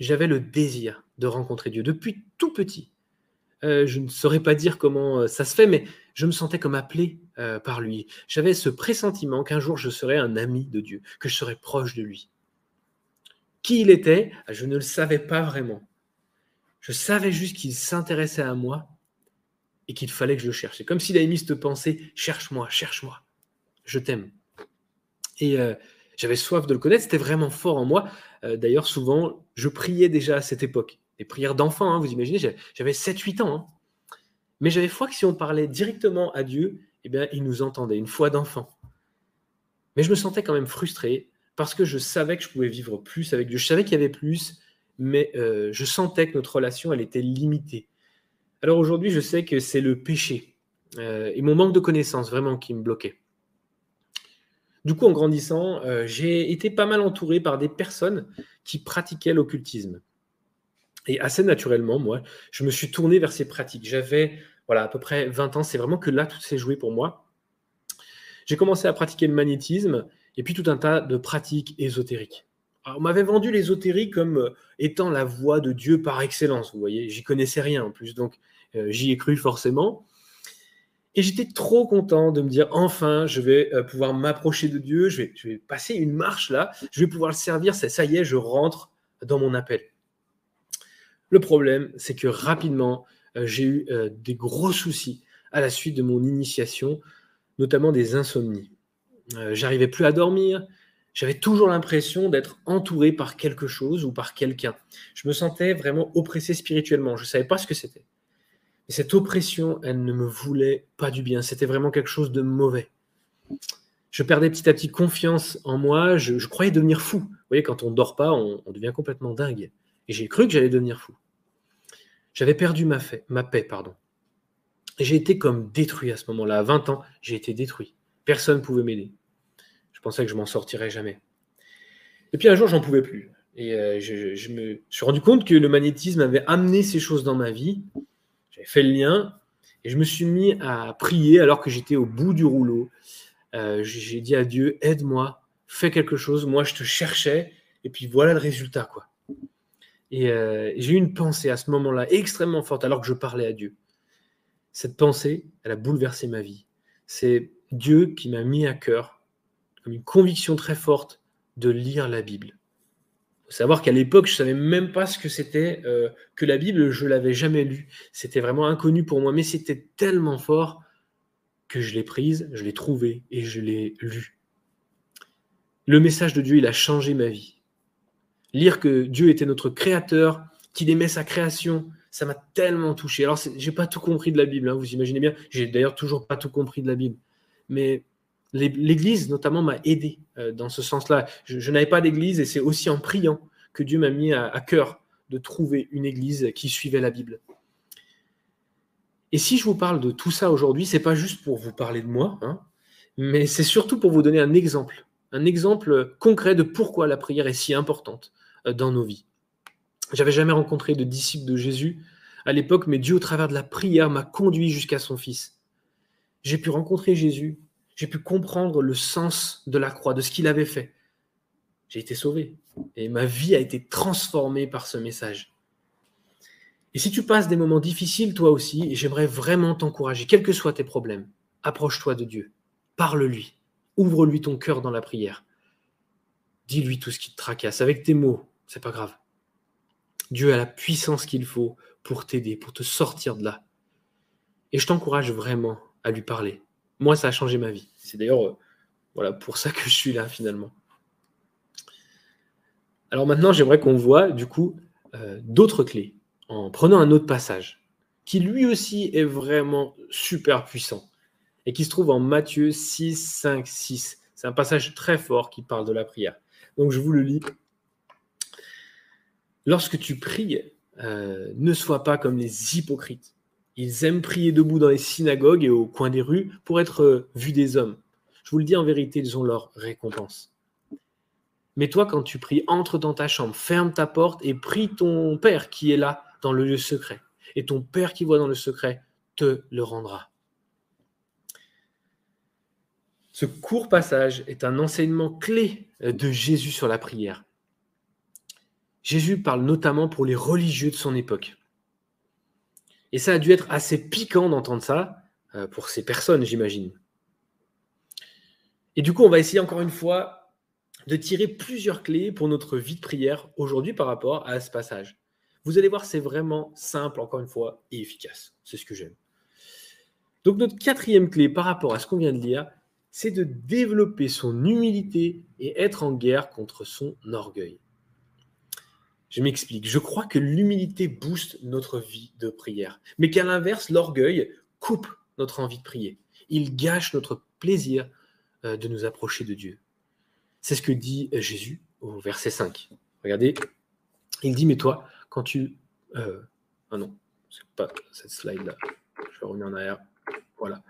j'avais le désir de rencontrer Dieu depuis tout petit. Euh, je ne saurais pas dire comment euh, ça se fait, mais je me sentais comme appelé euh, par lui. J'avais ce pressentiment qu'un jour je serais un ami de Dieu, que je serais proche de lui. Qui il était, je ne le savais pas vraiment. Je savais juste qu'il s'intéressait à moi et qu'il fallait que je le cherche. Comme s'il avait mis cette pensée, cherche-moi, cherche-moi, je t'aime. Et j'avais soif de le connaître, c'était vraiment fort en moi. D'ailleurs, souvent, je priais déjà à cette époque des prières d'enfant, hein, vous imaginez, j'avais 7-8 ans. Hein. Mais j'avais foi que si on parlait directement à Dieu, eh bien, il nous entendait, une foi d'enfant. Mais je me sentais quand même frustré parce que je savais que je pouvais vivre plus avec Dieu. Je savais qu'il y avait plus, mais euh, je sentais que notre relation, elle était limitée. Alors aujourd'hui, je sais que c'est le péché euh, et mon manque de connaissances vraiment qui me bloquait. Du coup, en grandissant, euh, j'ai été pas mal entouré par des personnes qui pratiquaient l'occultisme. Et assez naturellement, moi, je me suis tourné vers ces pratiques. J'avais voilà, à peu près 20 ans, c'est vraiment que là, tout s'est joué pour moi. J'ai commencé à pratiquer le magnétisme et puis tout un tas de pratiques ésotériques. on m'avait vendu l'ésotérique comme euh, étant la voie de Dieu par excellence, vous voyez, j'y connaissais rien en plus, donc euh, j'y ai cru forcément. Et j'étais trop content de me dire, enfin, je vais euh, pouvoir m'approcher de Dieu, je vais, passer une marche là, je vais pouvoir le servir, ça, ça y est, je rentre dans mon appel. Le problème, c'est que rapidement, euh, j'ai eu euh, des gros soucis à la suite de mon initiation, notamment des insomnies. J'arrivais plus à dormir, j'avais toujours l'impression d'être entouré par quelque chose ou par quelqu'un. Je me sentais vraiment oppressé spirituellement, je ne savais pas ce que c'était. Et cette oppression, elle ne me voulait pas du bien, c'était vraiment quelque chose de mauvais. Je perdais petit à petit confiance en moi, je, croyais devenir fou. Vous voyez, quand on ne dort pas, on devient complètement dingue. Et j'ai cru que j'allais devenir fou. J'avais perdu ma, paix, pardon. J'ai été comme détruit à ce moment-là. À 20 ans, j'ai été détruit. Personne ne pouvait m'aider. Je pensais que je m'en sortirais jamais. Et puis un jour, j'en pouvais plus. Et euh, je, me suis rendu compte que le magnétisme avait amené ces choses dans ma vie. J'avais fait le lien et je me suis mis à prier alors que j'étais au bout du rouleau. Euh, j'ai dit à Dieu, aide-moi, fais quelque chose. Moi, je te cherchais. Et puis voilà le résultat, quoi. Et euh, j'ai eu une pensée à ce moment-là extrêmement forte alors que je parlais à Dieu. Cette pensée, elle a bouleversé ma vie. C'est Dieu qui m'a mis à cœur, comme une conviction très forte, de lire la Bible. Faut savoir qu'à l'époque, je ne savais même pas ce que c'était euh, que la Bible, je l'avais jamais lue. C'était vraiment inconnu pour moi, mais c'était tellement fort que je l'ai prise, je l'ai trouvée et je l'ai lue. Le message de Dieu, il a changé ma vie lire que Dieu était notre créateur, qu'il aimait sa création, ça m'a tellement touché. Alors, j'ai pas tout compris de la Bible, hein, vous imaginez bien. J'ai d'ailleurs toujours pas tout compris de la Bible. Mais l'Église, notamment, m'a aidé euh, dans ce sens-là. Je, n'avais pas d'Église et c'est aussi en priant que Dieu m'a mis à, cœur de trouver une Église qui suivait la Bible. Et si je vous parle de tout ça aujourd'hui, c'est pas juste pour vous parler de moi, hein, mais c'est surtout pour vous donner un exemple, un exemple concret de pourquoi la prière est si importante, euh, dans nos vies. J'avais jamais rencontré de disciple de Jésus à l'époque, mais Dieu, au travers de la prière, m'a conduit jusqu'à son Fils. J'ai pu rencontrer Jésus, j'ai pu comprendre le sens de la croix, de ce qu'il avait fait. J'ai été sauvé et ma vie a été transformée par ce message. Et si tu passes des moments difficiles, toi aussi, j'aimerais vraiment t'encourager, quels que soient tes problèmes, approche-toi de Dieu, parle-lui, ouvre-lui ton cœur dans la prière. Dis-lui tout ce qui te tracasse avec tes mots, c'est pas grave. Dieu a la puissance qu'il faut pour t'aider, pour te sortir de là. Et je t'encourage vraiment à lui parler. Moi, ça a changé ma vie. C'est d'ailleurs euh, voilà, pour ça que je suis là finalement. Alors maintenant, j'aimerais qu'on voit du coup euh, d'autres clés en prenant un autre passage qui lui aussi est vraiment super puissant et qui se trouve en Matthieu 6, 5, 6. C'est un passage très fort qui parle de la prière. Donc je vous le lis. Lorsque tu pries, euh, ne sois pas comme les hypocrites. Ils aiment prier debout dans les synagogues et au coin des rues pour être euh, vus des hommes. Je vous le dis en vérité, ils ont leur récompense. Mais toi, quand tu pries, entre dans ta chambre, ferme ta porte et prie ton Père qui est là dans le lieu secret. Et ton Père qui voit dans le secret te le rendra. Ce court passage est un enseignement clé euh, de Jésus sur la prière. Jésus parle notamment pour les religieux de son époque. Et ça a dû être assez piquant d'entendre ça euh, pour ces personnes, j'imagine. Et du coup, on va essayer encore une fois de tirer plusieurs clés pour notre vie de prière aujourd'hui par rapport à ce passage. Vous allez voir, c'est vraiment simple, encore une fois, et efficace. C'est ce que j'aime. Donc notre quatrième clé par rapport à ce qu'on vient de lire, c'est de développer son humilité et être en guerre contre son orgueil. Je m'explique. Je crois que l'humilité booste notre vie de prière, mais qu'à l'inverse, l'orgueil coupe notre envie de prier. Il gâche notre plaisir euh, de nous approcher de Dieu. C'est ce que dit Jésus au verset 5. Regardez, il dit, mais toi, quand tu... Euh, ah non, c'est pas cette slide-là. Je revenir en arrière. Voilà.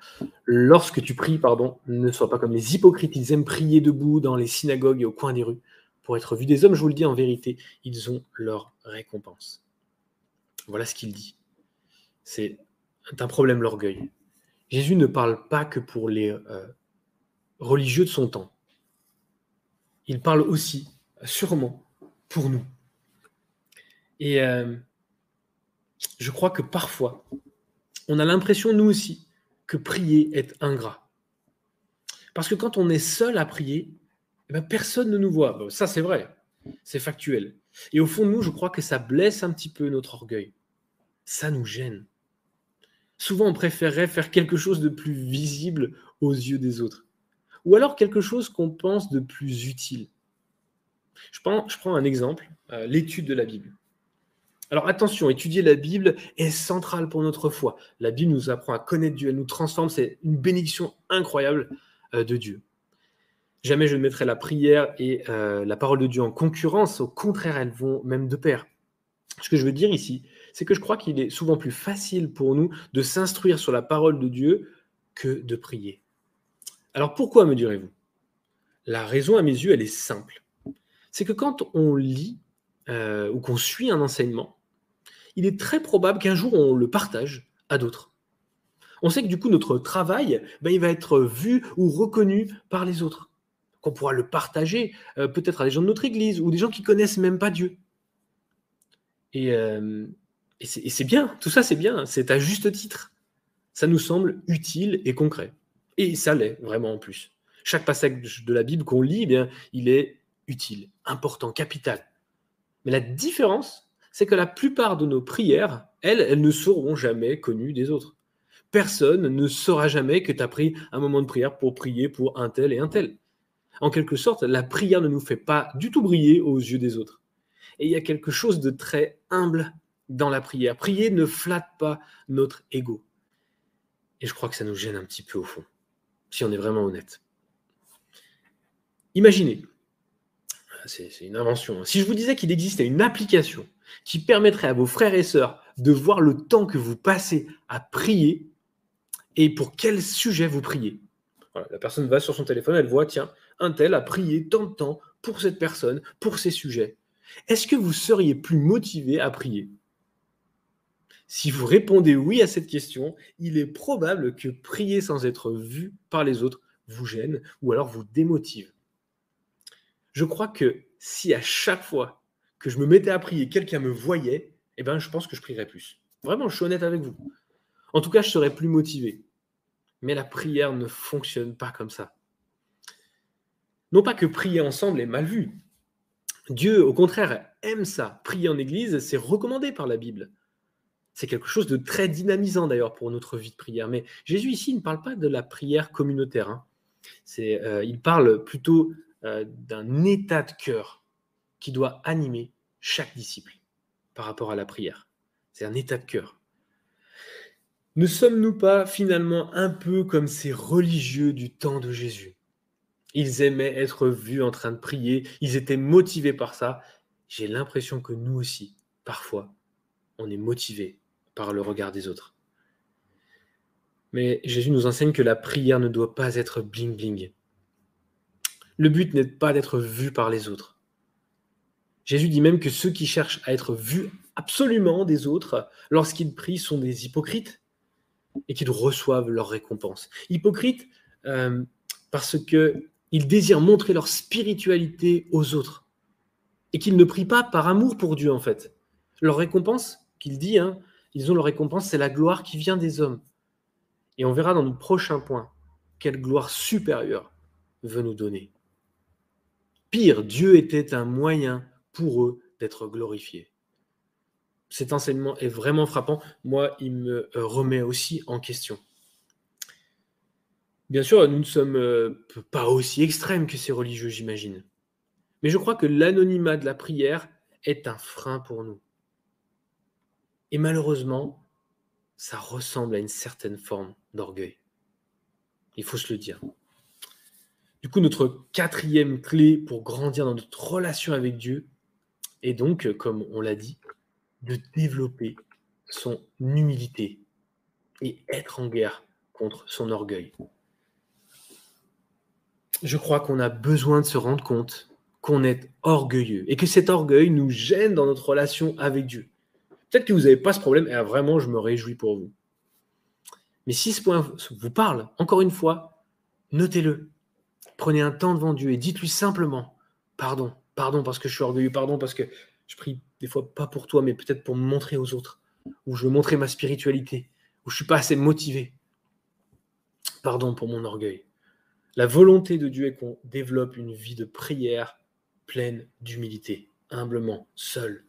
Lorsque tu pries, pardon, ne sois pas comme les hypocrites. Ils aiment prier debout dans les synagogues et au coin des rues pour être vus des hommes, je vous le dis en vérité, ils ont leur récompense. Voilà ce qu'il dit. C'est un problème l'orgueil. Jésus ne parle pas que pour les euh, religieux de son temps. Il parle aussi, sûrement, pour nous. Et euh, je crois que parfois, on a l'impression, nous aussi, que prier est ingrat. Parce que quand on est seul à prier, eh ben, personne ne nous voit. ça, c'est vrai. C'est factuel. Et au fond de nous, je crois que ça blesse un petit peu notre orgueil. Ça nous gêne. Souvent, on préférerait faire quelque chose de plus visible aux yeux des autres. Ou alors quelque chose qu'on pense de plus utile. Je prends, un exemple, euh, l'étude de la Bible. Alors attention, étudier la Bible est central pour notre foi. La Bible nous apprend à connaître Dieu, elle nous transforme, c'est une bénédiction incroyable euh, de Dieu. Jamais je ne mettrai la prière et euh, la parole de Dieu en concurrence. Au contraire, elles vont même de pair. Ce que je veux dire ici, c'est que je crois qu'il est souvent plus facile pour nous de s'instruire sur la parole de Dieu que de prier. Alors pourquoi me direz-vous? La raison à mes yeux, elle est simple. C'est que quand on lit euh, ou qu'on suit un enseignement, il est très probable qu'un jour on le partage à d'autres. On sait que du coup notre travail, ben, il va être vu ou reconnu par les autres qu'on pourra le partager euh, peut-être à des gens de notre église ou des gens qui connaissent même pas Dieu. Et, euh, et c'est bien, tout ça c'est bien, c'est à juste titre. Ça nous semble utile et concret. Et ça l'est vraiment en plus. Chaque passage de la Bible qu'on lit, eh bien, il est utile, important, capital. Mais la différence, c'est que la plupart de nos prières, elles, elles ne seront jamais connues des autres. Personne ne saura jamais que tu as pris un moment de prière pour prier pour un tel et un tel. En quelque sorte, la prière ne nous fait pas du tout briller aux yeux des autres. Et il y a quelque chose de très humble dans la prière. Prier ne flatte pas notre ego. Et je crois que ça nous gêne un petit peu au fond, si on est vraiment honnête. Imaginez, c'est une invention, si je vous disais qu'il existait une application qui permettrait à vos frères et sœurs de voir le temps que vous passez à prier et pour quel sujet vous priez. la personne va sur son téléphone, elle voit, tiens, un tel a prié tant de temps pour cette personne, pour ces sujets. Est-ce que vous seriez plus motivé à prier? Si vous répondez oui à cette question, il est probable que prier sans être vu par les autres vous gêne ou alors vous démotive. Je crois que si à chaque fois que je me mettais à prier, quelqu'un me voyait, eh ben, je pense que je prierais plus. Vraiment, je suis honnête avec vous. En tout cas, je serais plus motivé. Mais la prière ne fonctionne pas comme ça. Non pas que prier ensemble est mal vu. Dieu, au contraire, aime ça. Prier en église, c'est recommandé par la Bible. C'est quelque chose de très dynamisant d'ailleurs pour notre vie de prière. Mais Jésus ici ne parle pas de la prière communautaire. Hein. Euh, il parle plutôt euh, d'un état de cœur qui doit animer chaque disciple par rapport à la prière. C'est un état de cœur. Ne sommes-nous pas finalement un peu comme ces religieux du temps de Jésus? Ils aimaient être vus en train de prier, ils étaient motivés par ça. J'ai l'impression que nous aussi, parfois, on est motivés par le regard des autres. Mais Jésus nous enseigne que la prière ne doit pas être bling-bling. Le but n'est pas d'être vu par les autres. Jésus dit même que ceux qui cherchent à être vus absolument des autres lorsqu'ils prient sont des hypocrites et qu'ils reçoivent leur récompense. Hypocrites euh, parce qu'ils désirent montrer leur spiritualité aux autres et qu'ils ne prient pas par amour pour Dieu en fait. Leur récompense, qu'il dit, hein, ils ont leur récompense, c'est la gloire qui vient des hommes. Et on verra dans nos prochains points quelle gloire supérieure veut nous donner. Pire, Dieu était un moyen pour eux d'être glorifiés. Cet enseignement est vraiment frappant. Moi, il me remet aussi en question. Bien sûr, nous ne sommes euh, pas aussi extrêmes que ces religieux, j'imagine. Mais je crois que l'anonymat de la prière est un frein pour nous. Et malheureusement, ça ressemble à une certaine forme d'orgueil. Il faut se le dire. Du coup, notre quatrième clé pour grandir dans notre relation avec Dieu, et donc, comme on l'a dit, de développer son humilité et être en guerre contre son orgueil. Je crois qu'on a besoin de se rendre compte qu'on est orgueilleux et que cet orgueil nous gêne dans notre relation avec Dieu. Peut-être que vous n'avez pas ce problème et vraiment, je me réjouis pour vous. Mais si ce point vous parle, encore une fois, notez-le. Prenez un temps devant Dieu et dites-lui simplement, pardon, Pardon parce que je suis orgueilleux, pardon parce que je prie des fois pas pour toi, mais peut-être pour me montrer aux autres, ou je veux montrer ma spiritualité, ou je suis pas assez motivé. Pardon pour mon orgueil. La volonté de Dieu est qu'on développe une vie de prière pleine d'humilité, humblement, seul.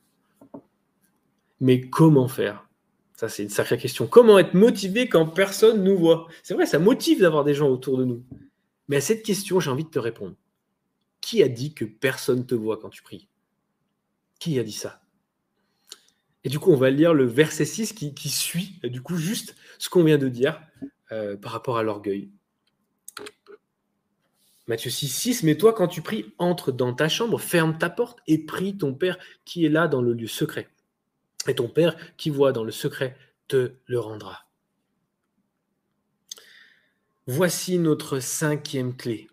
Mais comment faire? Ça, c'est une sacrée question. Comment être motivé quand personne nous voit? C'est vrai, ça motive d'avoir des gens autour de nous. Mais à cette question, j'ai envie de te répondre. Qui a dit que personne te voit quand tu pries? Qui a dit ça? Et du coup, on va lire le verset 6 qui, suit, du coup, juste ce qu'on vient de dire euh, par rapport à l'orgueil. Matthieu 6, 6, mais toi, quand tu pries, entre dans ta chambre, ferme ta porte et prie ton Père qui est là dans le lieu secret. Et ton Père qui voit dans le secret te le rendra. Voici notre cinquième clé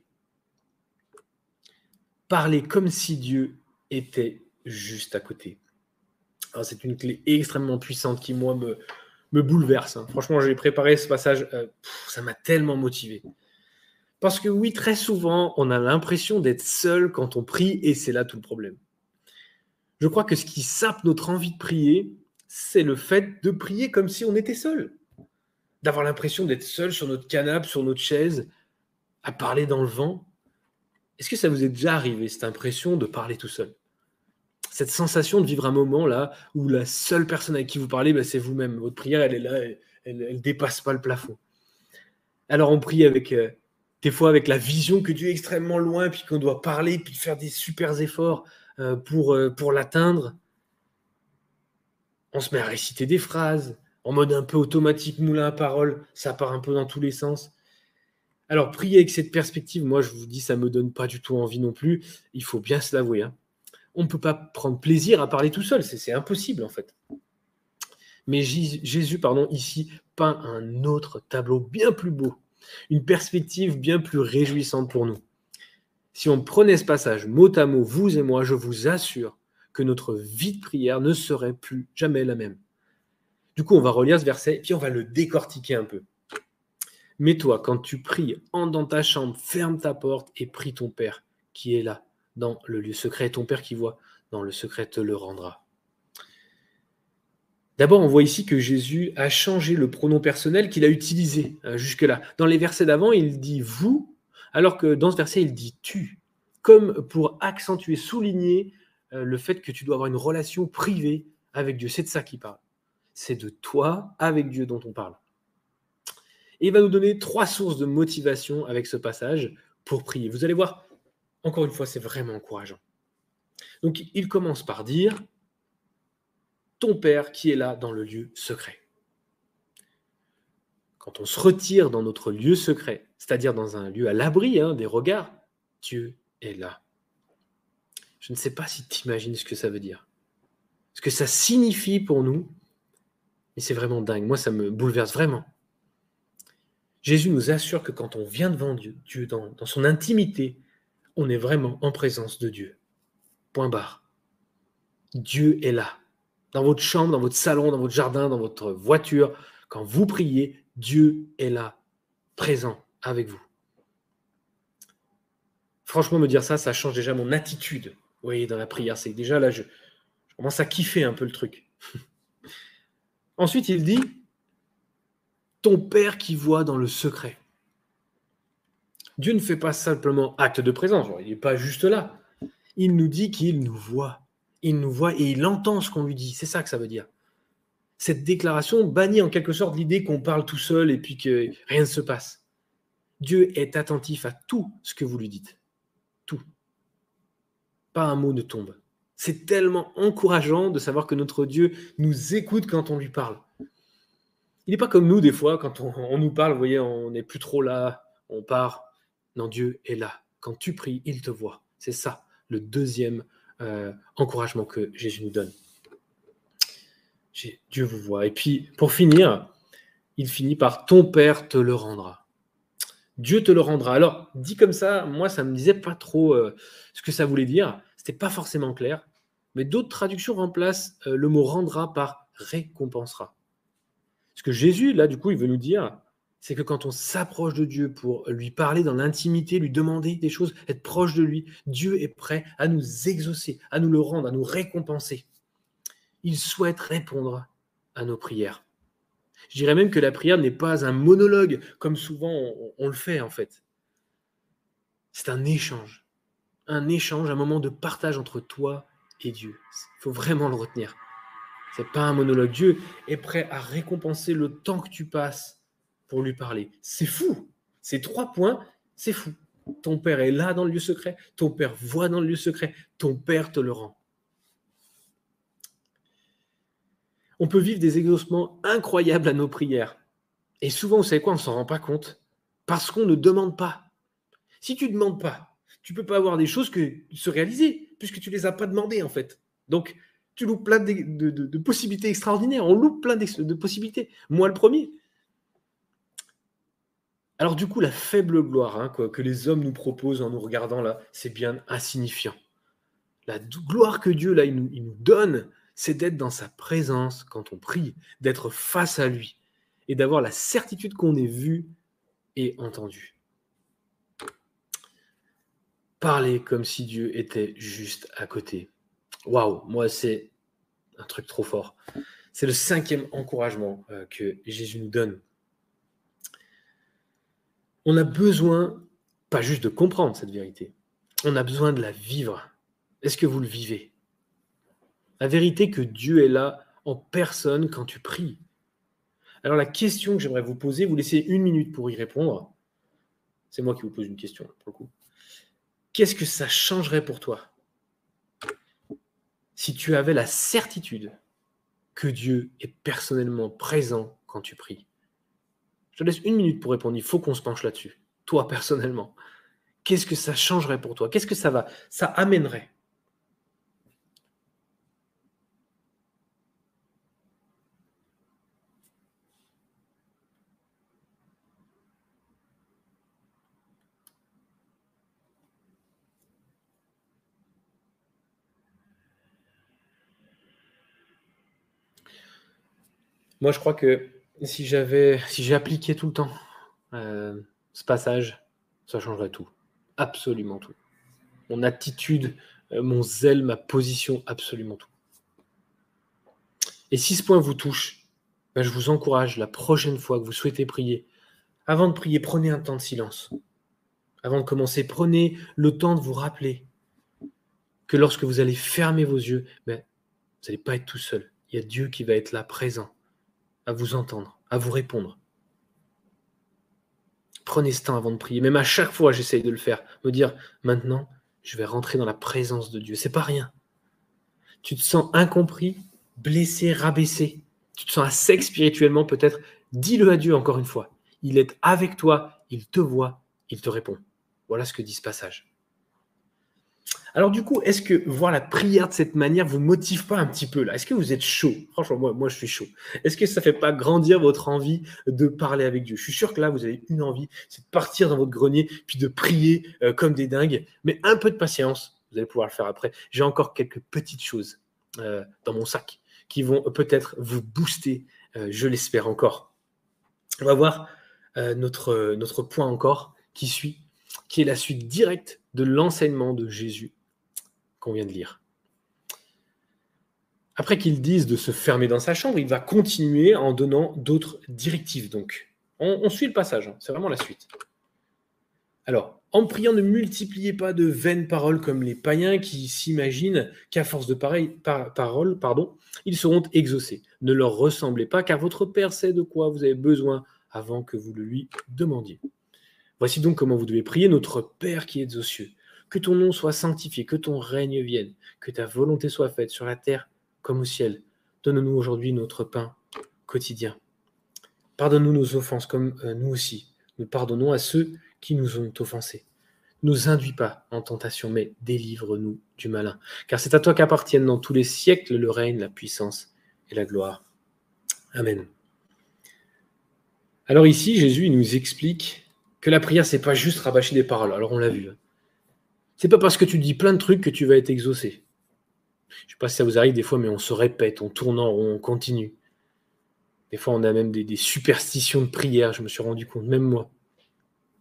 parler comme si Dieu était juste à côté. C'est une clé extrêmement puissante qui, moi, me, me bouleverse. Hein. Franchement, j'ai préparé ce passage, euh, ça m'a tellement motivé. Parce que oui, très souvent, on a l'impression d'être seul quand on prie, et c'est là tout le problème. Je crois que ce qui sape notre envie de prier, c'est le fait de prier comme si on était seul. D'avoir l'impression d'être seul sur notre canapé, sur notre chaise, à parler dans le vent. Est-ce que ça vous est déjà arrivé, cette impression de parler tout seul? Cette sensation de vivre un moment là où la seule personne avec qui vous parlez, ben, c'est vous-même. Votre prière, elle est là, elle ne dépasse pas le plafond. Alors on prie avec, euh, des fois avec la vision que Dieu est extrêmement loin, puis qu'on doit parler, puis faire des super efforts euh, pour, euh, pour l'atteindre. On se met à réciter des phrases en mode un peu automatique, moulin à parole, ça part un peu dans tous les sens. Alors, prier avec cette perspective, moi, je vous dis, ça ne me donne pas du tout envie non plus. Il faut bien se l'avouer. Hein. On ne peut pas prendre plaisir à parler tout seul. C'est impossible, en fait. Mais Jésus, pardon, ici, peint un autre tableau bien plus beau, une perspective bien plus réjouissante pour nous. Si on prenait ce passage mot à mot, vous et moi, je vous assure que notre vie de prière ne serait plus jamais la même. Du coup, on va relire ce verset, puis on va le décortiquer un peu. Mais toi, quand tu pries, entre dans ta chambre, ferme ta porte et prie ton Père qui est là, dans le lieu secret. Ton Père qui voit dans le secret te le rendra. D'abord, on voit ici que Jésus a changé le pronom personnel qu'il a utilisé hein, jusque-là. Dans les versets d'avant, il dit vous, alors que dans ce verset, il dit tu, comme pour accentuer, souligner euh, le fait que tu dois avoir une relation privée avec Dieu. C'est de ça qu'il parle. C'est de toi avec Dieu dont on parle. Et il va nous donner trois sources de motivation avec ce passage pour prier. Vous allez voir, encore une fois, c'est vraiment encourageant. Donc, il commence par dire Ton Père qui est là dans le lieu secret. Quand on se retire dans notre lieu secret, c'est-à-dire dans un lieu à l'abri hein, des regards, Dieu est là. Je ne sais pas si tu imagines ce que ça veut dire. Ce que ça signifie pour nous. Et c'est vraiment dingue. Moi, ça me bouleverse vraiment. Jésus nous assure que quand on vient devant Dieu, dans son intimité, on est vraiment en présence de Dieu. Point barre. Dieu est là. Dans votre chambre, dans votre salon, dans votre jardin, dans votre voiture, quand vous priez, Dieu est là, présent avec vous. Franchement, me dire ça, ça change déjà mon attitude oui, dans la prière, c'est déjà là, je, commence à kiffer un peu le truc. Ensuite, il dit, ton Père qui voit dans le secret. Dieu ne fait pas simplement acte de présence, il n'est pas juste là. Il nous dit qu'il nous voit. Il nous voit et il entend ce qu'on lui dit. C'est ça que ça veut dire. Cette déclaration bannit en quelque sorte l'idée qu'on parle tout seul et puis que rien ne se passe. Dieu est attentif à tout ce que vous lui dites. Tout pas un mot ne tombe. C'est tellement encourageant de savoir que notre Dieu nous écoute quand on lui parle. Il n'est pas comme nous des fois, quand on, nous parle, vous voyez, on n'est plus trop là, on part. Non, Dieu est là. Quand tu pries, il te voit. C'est ça le deuxième euh, encouragement que Jésus nous donne. Dieu vous voit. Et puis, pour finir, il finit par ton Père te le rendra. Dieu te le rendra. Alors, dit comme ça, moi, ça ne me disait pas trop euh, ce que ça voulait dire. C'était pas forcément clair. Mais d'autres traductions remplacent euh, le mot rendra par récompensera. Ce que Jésus, là, du coup, il veut nous dire, c'est que quand on s'approche de Dieu pour lui parler dans l'intimité, lui demander des choses, être proche de lui, Dieu est prêt à nous exaucer, à nous le rendre, à nous récompenser. Il souhaite répondre à nos prières. Je dirais même que la prière n'est pas un monologue, comme souvent on, le fait en fait. C'est un échange. Un échange, un moment de partage entre toi et Dieu. Il faut vraiment le retenir. C'est pas un monologue. Dieu est prêt à récompenser le temps que tu passes lui parler. C'est fou. Ces trois points, c'est fou. Ton Père est là dans le lieu secret, ton Père voit dans le lieu secret, ton Père te le rend. on peut vivre des exaucements incroyables à nos prières. Et souvent, vous savez quoi, on s'en rend pas compte parce qu'on ne demande pas. Si tu ne demandes pas, tu peux pas avoir des choses que se réaliser puisque tu ne les as pas demandées en fait. Donc, tu loupes plein de, possibilités extraordinaires. On loupe plein de possibilités. Moi, le premier. Alors du coup, la faible gloire hein, que les hommes nous proposent en nous regardant là, c'est bien insignifiant. La gloire que Dieu là, il nous donne, c'est d'être dans sa présence quand on prie, d'être face à lui et d'avoir la certitude qu'on est vu et entendu. Parler comme si Dieu était juste à côté. Waouh, moi c'est un truc trop fort. C'est le cinquième encouragement euh, que Jésus nous donne. On a besoin, pas juste de comprendre cette vérité, on a besoin de la vivre. Est-ce que vous le vivez? La vérité que Dieu est là en personne quand tu pries. Alors la question que j'aimerais vous poser, vous laissez une minute pour y répondre. C'est moi qui vous pose une question pour le coup. Qu'est-ce que ça changerait pour toi si tu avais la certitude que Dieu est personnellement présent quand tu pries? Je te laisse une minute pour répondre. Il faut qu'on se penche là-dessus. Toi, personnellement, qu'est-ce que ça changerait pour toi? Qu'est-ce que ça va Ça amènerait? Moi, je crois que si j'avais, si j'ai tout le temps euh, ce passage, ça changerait tout. Absolument tout. Mon attitude, euh, mon zèle, ma position, absolument tout. Et si ce point vous touche, ben, je vous encourage la prochaine fois que vous souhaitez prier, avant de prier, prenez un temps de silence. Avant de commencer, prenez le temps de vous rappeler que lorsque vous allez fermer vos yeux, ben, vous n'allez pas être tout seul. Il y a Dieu qui va être là, présent, à vous entendre, à vous répondre. Prenez ce temps avant de prier. Même à chaque fois, j'essaye de le faire. Me dire, maintenant, je vais rentrer dans la présence de Dieu. C'est pas rien. Tu te sens incompris, blessé, rabaissé. Tu te sens à sec spirituellement, peut-être. Dis-le à Dieu encore une fois. Il est avec toi, il te voit, il te répond. Voilà ce que dit ce passage. Alors du coup, est-ce que voir la prière de cette manière vous motive pas un petit peu là? Est-ce que vous êtes chaud? Franchement, moi, je suis chaud. Est-ce que ça ne fait pas grandir votre envie de parler avec Dieu? Je suis sûr que là, vous avez une envie, c'est de partir dans votre grenier puis de prier euh, comme des dingues. Mais un peu de patience, vous allez pouvoir le faire après. J'ai encore quelques petites choses euh, dans mon sac qui vont peut-être vous booster, euh, je l'espère encore. On va voir notre point encore qui suit, qui est la suite directe de l'enseignement de Jésus qu'on vient de lire. Après qu'il dise de se fermer dans sa chambre, il va continuer en donnant d'autres directives. Donc, on, suit le passage, hein. c'est vraiment la suite. Alors, en priant, ne multipliez pas de vaines paroles comme les païens qui s'imaginent qu'à force de pareilles paroles, pardon, ils seront exaucés. Ne leur ressemblez pas, car votre Père sait de quoi vous avez besoin avant que vous le lui demandiez. Voici donc comment vous devez prier notre Père qui est aux cieux. Que ton nom soit sanctifié, que ton règne vienne, que ta volonté soit faite sur la terre comme au ciel. Donne-nous aujourd'hui notre pain quotidien. Pardonne-nous nos offenses comme euh, nous aussi. Nous pardonnons à ceux qui nous ont offensés. Nous induis pas en tentation, mais délivre-nous du malin. Car c'est à toi qu'appartiennent dans tous les siècles le règne, la puissance et la gloire. Amen. Alors ici, Jésus nous explique que la prière, c'est pas juste rabâcher des paroles. Alors on l'a vu. Hein. C'est pas parce que tu dis plein de trucs que tu vas être exaucé. Je sais pas si ça vous arrive des fois, mais on se répète, on tourne en rond, on continue. Des fois, on a même des, superstitions de prière, je me suis rendu compte, même moi.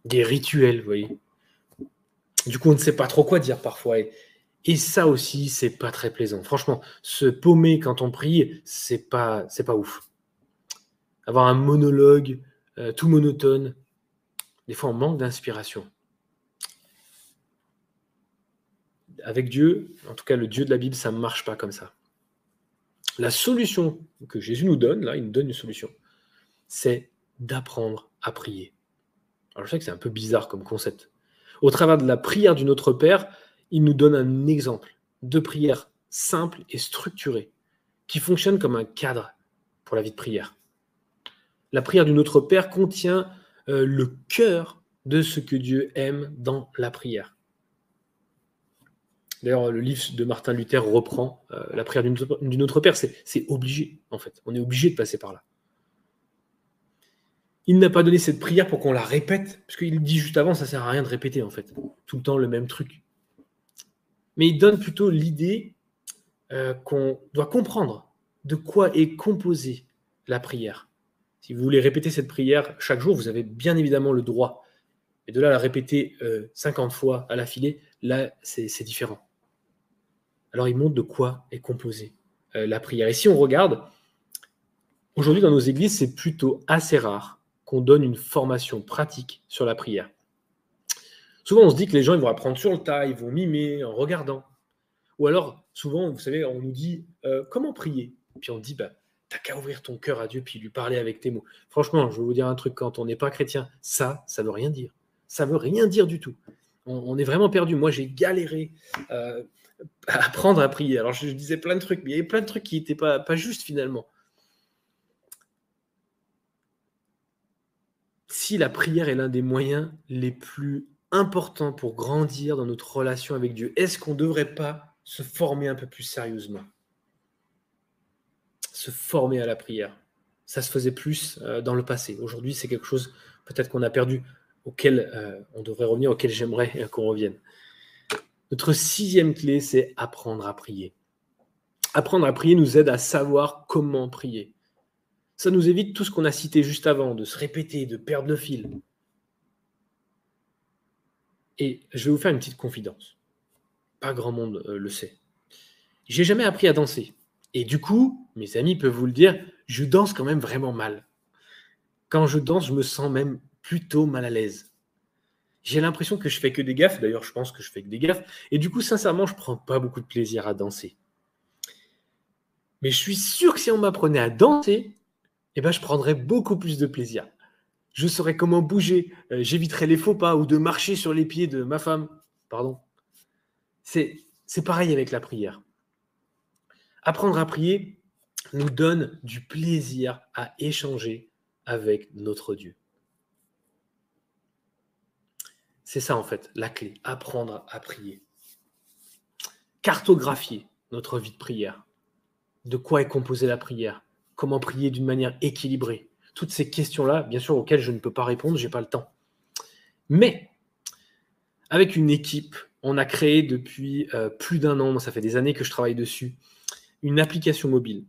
Des rituels, vous voyez. Du coup, on ne sait pas trop quoi dire parfois. Et, ça aussi, c'est pas très plaisant. Franchement, se paumer quand on prie, c'est pas, pas ouf. Avoir un monologue euh, tout monotone, des fois, on manque d'inspiration. Avec Dieu, en tout cas le Dieu de la Bible, ça ne marche pas comme ça. La solution que Jésus nous donne, là, il nous donne une solution, c'est d'apprendre à prier. Alors je sais que c'est un peu bizarre comme concept. Au travers de la prière du Notre Père, il nous donne un exemple de prière simple et structurée, qui fonctionne comme un cadre pour la vie de prière. La prière du Notre Père contient euh, le cœur de ce que Dieu aime dans la prière. D'ailleurs, le livre de Martin Luther reprend euh, la prière d'une autre Père. C'est obligé, en fait. On est obligé de passer par là. Il n'a pas donné cette prière pour qu'on la répète, parce qu'il dit juste avant, ça sert à rien de répéter, en fait. Tout le temps le même truc. Mais il donne plutôt l'idée euh, qu'on doit comprendre de quoi est composée la prière. Si vous voulez répéter cette prière chaque jour, vous avez bien évidemment le droit. Mais de là à la répéter 50 euh, fois à l'affilée, là, c'est différent. Alors, il montre de quoi est composée euh, la prière. Et si on regarde, aujourd'hui dans nos églises, c'est plutôt assez rare qu'on donne une formation pratique sur la prière. Souvent, on se dit que les gens ils vont apprendre sur le tas, ils vont mimer en regardant. Ou alors, souvent, vous savez, on nous dit euh, comment prier? Puis on dit, bah, t'as qu'à ouvrir ton cœur à Dieu puis lui parler avec tes mots. Franchement, je vais vous dire un truc, quand on n'est pas chrétien, ça, ça veut rien dire. Ça veut rien dire du tout. On, est vraiment perdu. Moi, j'ai galéré euh, à apprendre à prier. Alors, je, disais plein de trucs, mais il y avait plein de trucs qui n'étaient pas justes finalement. Si la prière est l'un des moyens les plus importants pour grandir dans notre relation avec Dieu, est-ce qu'on ne devrait pas se former un peu plus sérieusement? Se former à la prière. Ça se faisait plus euh, dans le passé. Aujourd'hui, c'est quelque chose peut-être qu'on a perdu, auquel euh, on devrait revenir, auquel j'aimerais qu'on revienne. Notre sixième clé, c'est apprendre à prier. Apprendre à prier nous aide à savoir comment prier. Ça nous évite tout ce qu'on a cité juste avant, de se répéter, de perdre le fil. Et je vais vous faire une petite confidence. Pas grand monde euh, le sait. J'ai jamais appris à danser. Et du coup, mes amis peuvent vous le dire, je danse quand même vraiment mal. Quand je danse, je me sens même plutôt mal à l'aise. J'ai l'impression que je fais que des gaffes. D'ailleurs, je pense que je fais que des gaffes. Et du coup, sincèrement, je prends pas beaucoup de plaisir à danser. Mais je suis sûr que si on m'apprenait à danser, eh ben, je prendrais beaucoup plus de plaisir. Je saurais comment bouger, euh, j'éviterais les faux pas ou de marcher sur les pieds de ma femme. Pardon. C'est pareil avec la prière. Apprendre à prier nous donne du plaisir à échanger avec notre Dieu. C'est ça en fait, la clé, apprendre à prier. Cartographier notre vie de prière. De quoi est composée la prière? Comment prier d'une manière équilibrée? Toutes ces questions-là, bien sûr, auxquelles je ne peux pas répondre, je n'ai pas le temps. Mais, avec une équipe, on a créé depuis euh, plus d'un an, ça fait des années que je travaille dessus, une application mobile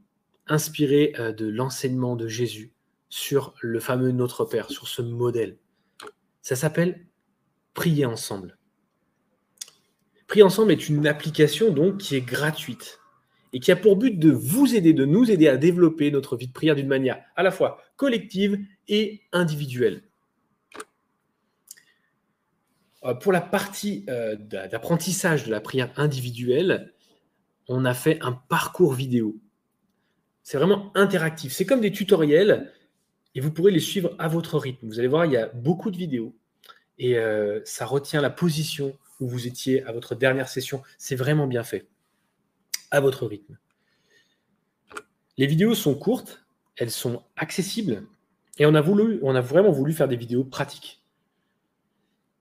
inspirée euh, de l'enseignement de Jésus sur le fameux Notre Père, sur ce modèle. Ça s'appelle Prier ensemble. Prier ensemble est une application donc qui est gratuite et qui a pour but de vous aider, de nous aider à développer notre vie de prière d'une manière à la fois collective et individuelle. Euh, pour la partie euh, d'apprentissage de la prière individuelle, on a fait un parcours vidéo. C'est vraiment interactif. C'est comme des tutoriels et vous pourrez les suivre à votre rythme. Vous allez voir, il y a beaucoup de vidéos et euh, ça retient la position où vous étiez à votre dernière session. C'est vraiment bien fait, à votre rythme. Les vidéos sont courtes, elles sont accessibles et on a, voulu, on a vraiment voulu faire des vidéos pratiques.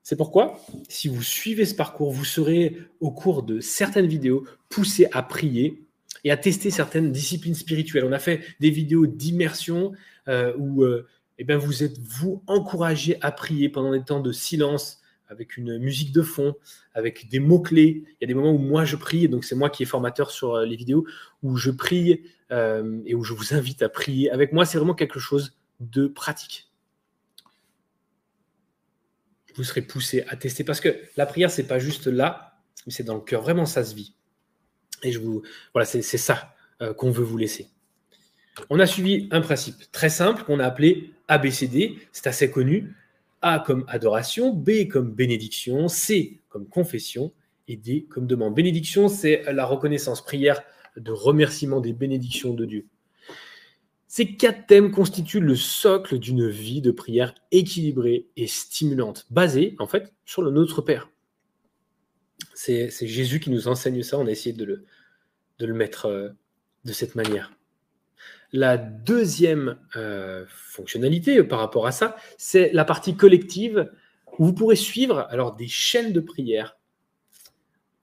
C'est pourquoi, si vous suivez ce parcours, vous serez au cours de certaines vidéos poussé à prier et à tester certaines disciplines spirituelles. On a fait des vidéos d'immersion euh, où euh, eh bien, vous êtes vous encouragé à prier pendant des temps de silence avec une musique de fond, avec des mots-clés. Il y a des moments où moi je prie, donc c'est moi qui est formateur sur euh, les vidéos, où je prie et où je vous invite à prier. Avec moi, c'est vraiment quelque chose de pratique vous serez poussé à tester. Parce que la prière, c'est pas juste là, mais c'est dans le cœur. Vraiment, ça se vit. Et je vous, voilà, c'est ça euh, qu'on veut vous laisser. On a suivi un principe très simple qu'on a appelé ABCD. C'est assez connu. A comme adoration, B comme bénédiction, C comme confession et D comme demande. Bénédiction, c'est la reconnaissance, prière de remerciement des bénédictions de Dieu. Ces quatre thèmes constituent le socle d'une vie de prière équilibrée et stimulante, basée en fait sur le Notre Père. C'est Jésus qui nous enseigne ça, on a essayé de le, mettre euh, de cette manière. La deuxième euh, fonctionnalité par rapport à ça, c'est la partie collective où vous pourrez suivre alors des chaînes de prière.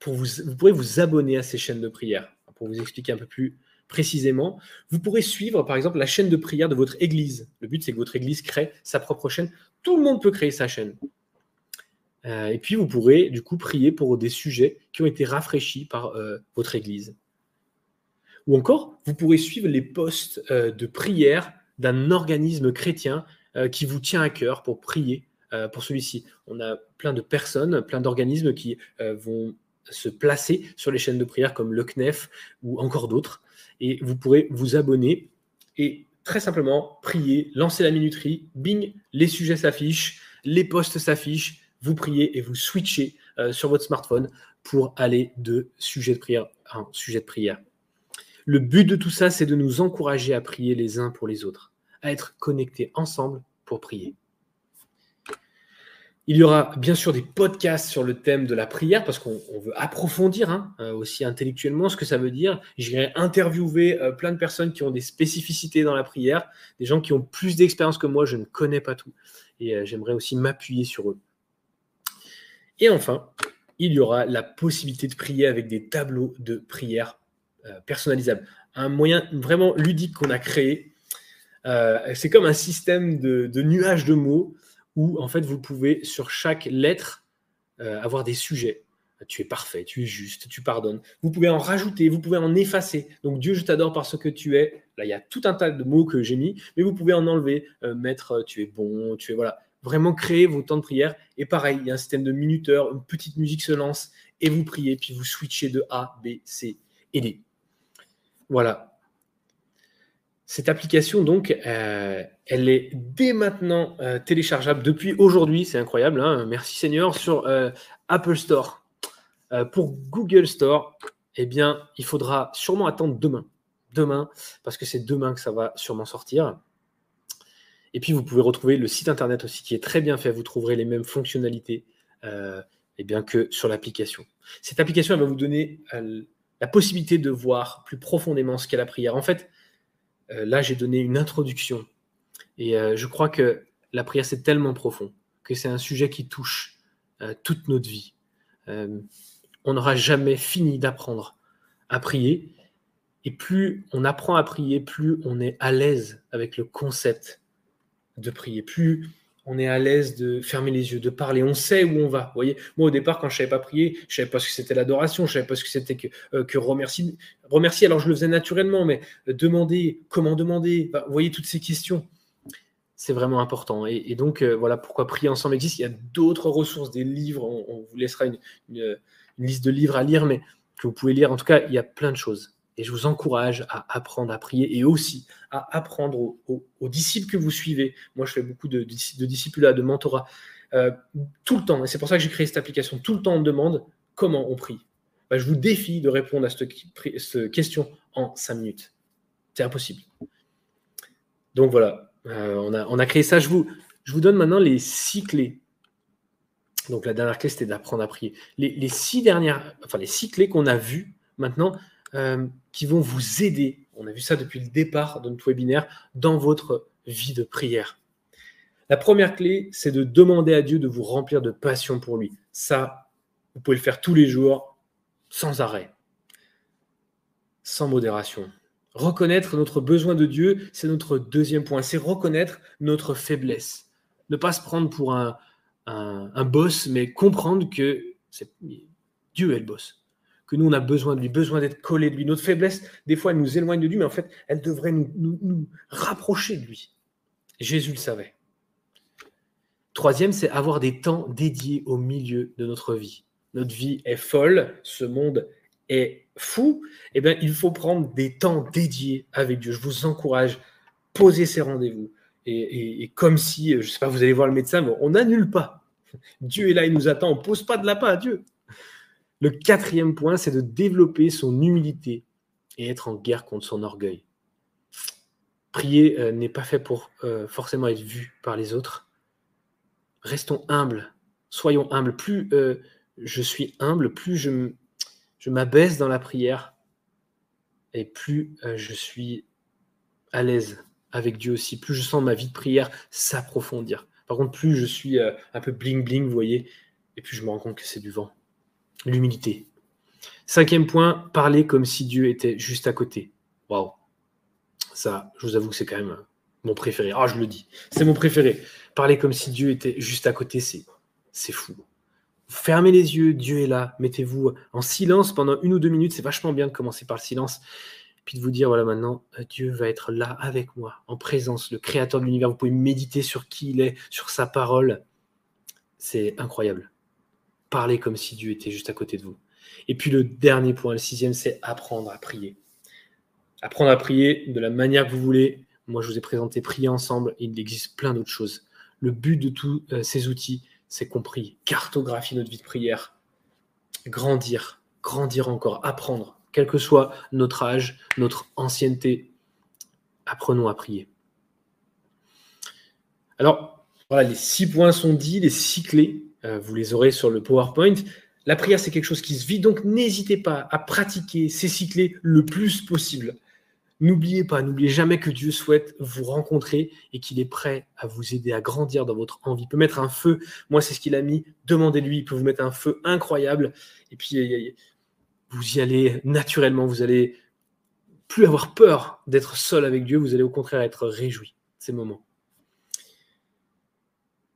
Vous pourrez vous abonner à ces chaînes de prière. Pour vous expliquer un peu plus précisément, vous pourrez suivre par exemple la chaîne de prière de votre église. Le but, c'est que votre église crée sa propre chaîne. Tout le monde peut créer sa chaîne. Euh, et puis, vous pourrez du coup prier pour des sujets qui ont été rafraîchis par euh, votre église. Ou encore, vous pourrez suivre les postes euh, de prière d'un organisme chrétien qui vous tient à cœur pour prier pour celui-ci. On a plein de personnes, plein d'organismes qui vont se placer sur les chaînes de prière comme le CNEF ou encore d'autres et vous pourrez vous abonner et très simplement prier, lancer la minuterie, bing, les sujets s'affichent, les posts s'affichent, vous priez et vous switchez euh, sur votre smartphone pour aller de sujet de prière à sujet de prière. Le but de tout ça, c'est de nous encourager à prier les uns pour les autres, à être connectés ensemble pour prier. Il y aura bien sûr des podcasts sur le thème de la prière parce qu'on veut approfondir hein, euh, aussi intellectuellement ce que ça veut dire. J'irai interviewer euh, plein de personnes qui ont des spécificités dans la prière, des gens qui ont plus d'expérience que moi, je ne connais pas tout. Et euh, j'aimerais aussi m'appuyer sur eux. Et enfin, il y aura la possibilité de prier avec des tableaux de prière personnalisables. Un moyen vraiment ludique qu'on a créé. C'est comme un système de, de nuages de mots où en fait vous pouvez sur chaque lettre euh, avoir des sujets. tu es parfait, tu es juste, tu pardonnes. Vous pouvez en rajouter, vous pouvez en effacer. Donc Dieu, je t'adore parce que tu es. Là, il y a tout un tas de mots que j'ai mis, mais vous pouvez en enlever, euh, mettre tu es bon, tu es voilà. Vraiment créer vos temps de prière. Et pareil, il y a un système de minuteur, une petite musique se lance et vous priez, puis vous switchez de A, B, C et D. Voilà. Cette application, donc, euh, elle est dès maintenant téléchargeable depuis aujourd'hui. C'est incroyable. Hein. Merci Seigneur sur Apple Store. Euh, pour Google Store, eh bien, il faudra sûrement attendre demain. Demain, parce que c'est demain que ça va sûrement sortir. Et puis, vous pouvez retrouver le site internet aussi qui est très bien fait. Vous trouverez les mêmes fonctionnalités euh, eh bien, que sur l'application. Cette application, elle va vous donner euh, la possibilité de voir plus profondément ce qu'est la prière. En fait, là, j'ai donné une introduction. Et je crois que la prière, c'est tellement profond que c'est un sujet qui touche toute notre vie on n'aura jamais fini d'apprendre à prier. Et plus on apprend à prier, plus on est à l'aise avec le concept de prier, plus on est à l'aise de fermer les yeux, de parler. On sait où on va. Vous voyez, moi au départ, quand je savais pas prier, je savais pas ce que c'était l'adoration, je savais pas ce que c'était que, euh, que remercier. Remercier, alors je le faisais naturellement, mais demander, comment demander, vous voyez toutes ces questions. C'est vraiment important. Et, donc, euh, voilà pourquoi Prier ensemble existe. Il y a d'autres ressources, des livres. On, vous laissera une liste de livres à lire, mais que vous pouvez lire. En tout cas, il y a plein de choses. Et je vous encourage à apprendre à prier et aussi à apprendre aux, disciples que vous suivez. Moi, je fais beaucoup de, de disciples, de mentorat, euh, tout le temps. Et c'est pour ça que j'ai créé cette application. Tout le temps, on me demande comment on prie. Bah, je vous défie de répondre à cette, question en cinq minutes. C'est impossible. Donc voilà, euh, on, a, créé ça. Je vous, je vous donne maintenant les six clés donc la dernière clé, c'était d'apprendre à prier. Les, six dernières, enfin les six clés qu'on a vues maintenant, euh, qui vont vous aider. On a vu ça depuis le départ de notre webinaire dans votre vie de prière. La première clé, c'est de demander à Dieu de vous remplir de passion pour lui. Ça, vous pouvez le faire tous les jours, sans arrêt, sans modération. Reconnaître notre besoin de Dieu, c'est notre deuxième point. C'est reconnaître notre faiblesse. Ne pas se prendre pour un, un, boss, mais comprendre que Dieu est le boss. Que nous, on a besoin de lui, besoin d'être collé de lui. Notre faiblesse, des fois, elle nous éloigne de lui, mais en fait, elle devrait nous, nous rapprocher de lui. Jésus le savait. Troisième, c'est avoir des temps dédiés au milieu de notre vie. Notre vie est folle, ce monde est fou. Eh bien, il faut prendre des temps dédiés avec Dieu. Je vous encourage, posez ces rendez-vous. Et, comme si, je ne sais pas, vous allez voir le médecin, on n'annule pas. Dieu est là, il nous attend, on ne pose pas de lapin à Dieu. Le quatrième point, c'est de développer son humilité et être en guerre contre son orgueil. Prier euh, n'est pas fait pour euh, forcément être vu par les autres. Restons humbles, soyons humbles. Plus euh, je suis humble, plus je, m'abaisse dans la prière et plus je suis à l'aise avec Dieu aussi, plus je sens ma vie de prière s'approfondir. Par contre, plus je suis un peu bling-bling, vous voyez, et plus je me rends compte que c'est du vent. L'humilité. Cinquième point, parler comme si Dieu était juste à côté. Waouh. Ça, je vous avoue que c'est quand même mon préféré. Ah, je le dis, c'est mon préféré. Parler comme si Dieu était juste à côté, c'est, c'est fou. Fermez les yeux, Dieu est là. Mettez-vous en silence pendant une ou deux minutes. C'est vachement bien de commencer par le silence puis de vous dire, voilà, maintenant, euh, Dieu va être là avec moi, en présence, le créateur de l'univers. Vous pouvez méditer sur qui il est, sur sa parole. C'est incroyable. Parlez comme si Dieu était juste à côté de vous. Et puis le dernier point, le sixième, c'est apprendre à prier. Apprendre à prier de la manière que vous voulez. Moi, je vous ai présenté prier ensemble. il existe plein d'autres choses. Le but de tous euh, ces outils, c'est compris. Cartographie notre vie de prière. Grandir, grandir encore, apprendre, quel que soit notre âge, notre ancienneté, apprenons à prier. Alors, voilà, les six points sont dits, les six clés, vous les aurez sur le PowerPoint. La prière, c'est quelque chose qui se vit, donc n'hésitez pas à pratiquer ces six clés le plus possible. N'oubliez pas, n'oubliez jamais que Dieu souhaite vous rencontrer et qu'il est prêt à vous aider à grandir dans votre envie. Il peut mettre un feu, moi c'est ce qu'il a mis, demandez-lui, il peut vous mettre un feu incroyable. Et puis vous y allez naturellement, vous allez plus avoir peur d'être seul avec Dieu, vous allez au contraire être réjoui ces moments.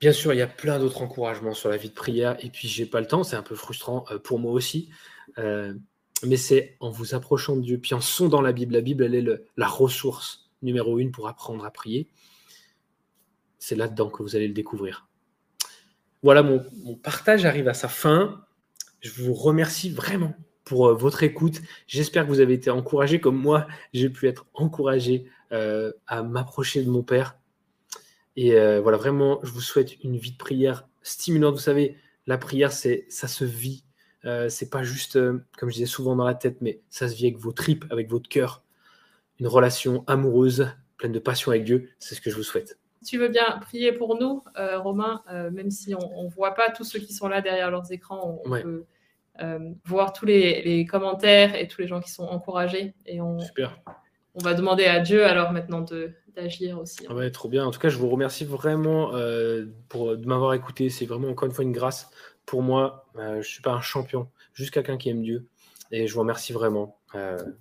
Bien sûr, il y a plein d'autres encouragements sur la vie de prière, et puis j'ai pas le temps, c'est un peu frustrant euh, pour moi aussi. Euh, mais c'est en vous approchant de Dieu, puis en sondant la Bible. La Bible, elle est la ressource numéro une pour apprendre à prier. C'est là-dedans que vous allez le découvrir. Voilà, mon, partage arrive à sa fin. Je vous remercie vraiment pour euh, votre écoute. J'espère que vous avez été encouragés comme moi, j'ai pu être encouragé à m'approcher de mon Père. Et euh, voilà, vraiment, je vous souhaite une vie de prière stimulante. Vous savez, la prière, c'est ça se vit. c'est pas juste, comme je disais souvent dans la tête, mais ça se vit avec vos tripes, avec votre cœur. Une relation amoureuse, pleine de passion avec Dieu. C'est ce que je vous souhaite. tu veux bien prier pour nous, Romain, même si on ne voit pas tous ceux qui sont là derrière leurs écrans, on, peut euh, voir tous les, commentaires et tous les gens qui sont encouragés. Et on, on va demander à Dieu alors maintenant d'agir aussi. Ouais, trop bien. En tout cas, je vous remercie vraiment euh, pour, de m'avoir écouté. C'est vraiment encore une fois une grâce pour moi. Euh, je ne suis pas un champion, juste quelqu'un qui aime Dieu. Et je vous remercie vraiment.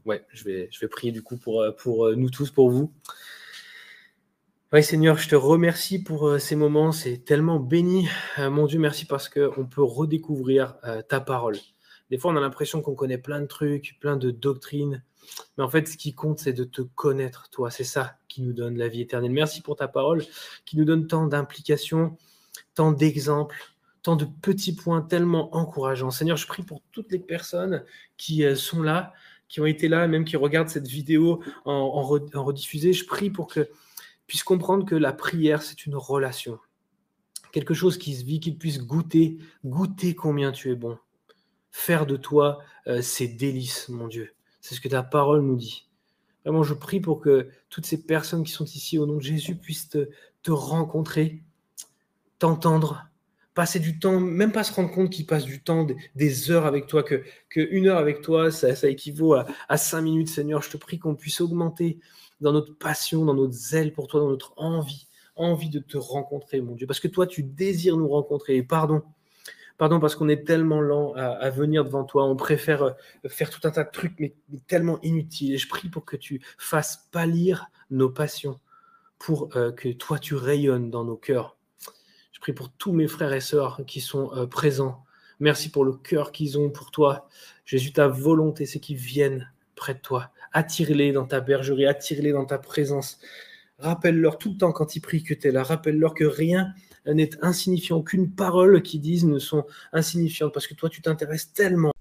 ouais, je vais, je vais prier du coup pour, pour nous tous, pour vous. Oui, Seigneur, je te remercie pour ces moments. C'est tellement béni. mon Dieu, merci parce qu'on peut redécouvrir ta parole. Des fois, on a l'impression qu'on connaît plein de trucs, plein de doctrines. Mais en fait, ce qui compte, c'est de te connaître, toi. C'est ça qui nous donne la vie éternelle. Merci pour ta parole qui nous donne tant d'implications, tant d'exemples, tant de petits points tellement encourageants. Seigneur, je prie pour toutes les personnes qui sont là, qui ont été là, même qui regardent cette vidéo en, rediffusée. Je prie pour que puisse comprendre que la prière, c'est une relation. Quelque chose qui se vit, qu'il puisse goûter, goûter combien tu es bon. Faire de toi euh, ces délices, mon Dieu. C'est ce que ta parole nous dit. Vraiment, je prie pour que toutes ces personnes qui sont ici au nom de Jésus puissent te, rencontrer, t'entendre, passer du temps, même pas se rendre compte qu'ils passent du temps, des, heures avec toi, que, une heure avec toi, ça, ça équivaut à, à, cinq minutes, Seigneur. Je te prie qu'on puisse augmenter dans notre passion, dans notre zèle pour toi, dans notre envie, envie de te rencontrer, mon Dieu. Parce que toi, tu désires nous rencontrer. Et pardon, pardon parce qu'on est tellement lent à, venir devant toi. On préfère euh, faire tout un tas de trucs, mais, tellement inutiles. Je prie pour que tu fasses pâlir nos passions, pour euh, que toi, tu rayonnes dans nos cœurs. Je prie pour tous mes frères et sœurs qui sont euh, présents. Merci pour le cœur qu'ils ont pour toi. Jésus, ta volonté, c'est qu'ils viennent près de toi. Attire-les dans ta bergerie, attire-les dans ta présence. Rappelle-leur tout le temps quand ils prient que tu es là. Rappelle-leur que rien n'est insignifiant, qu'une parole qu'ils disent ne sont insignifiantes, parce que toi, tu t'intéresses tellement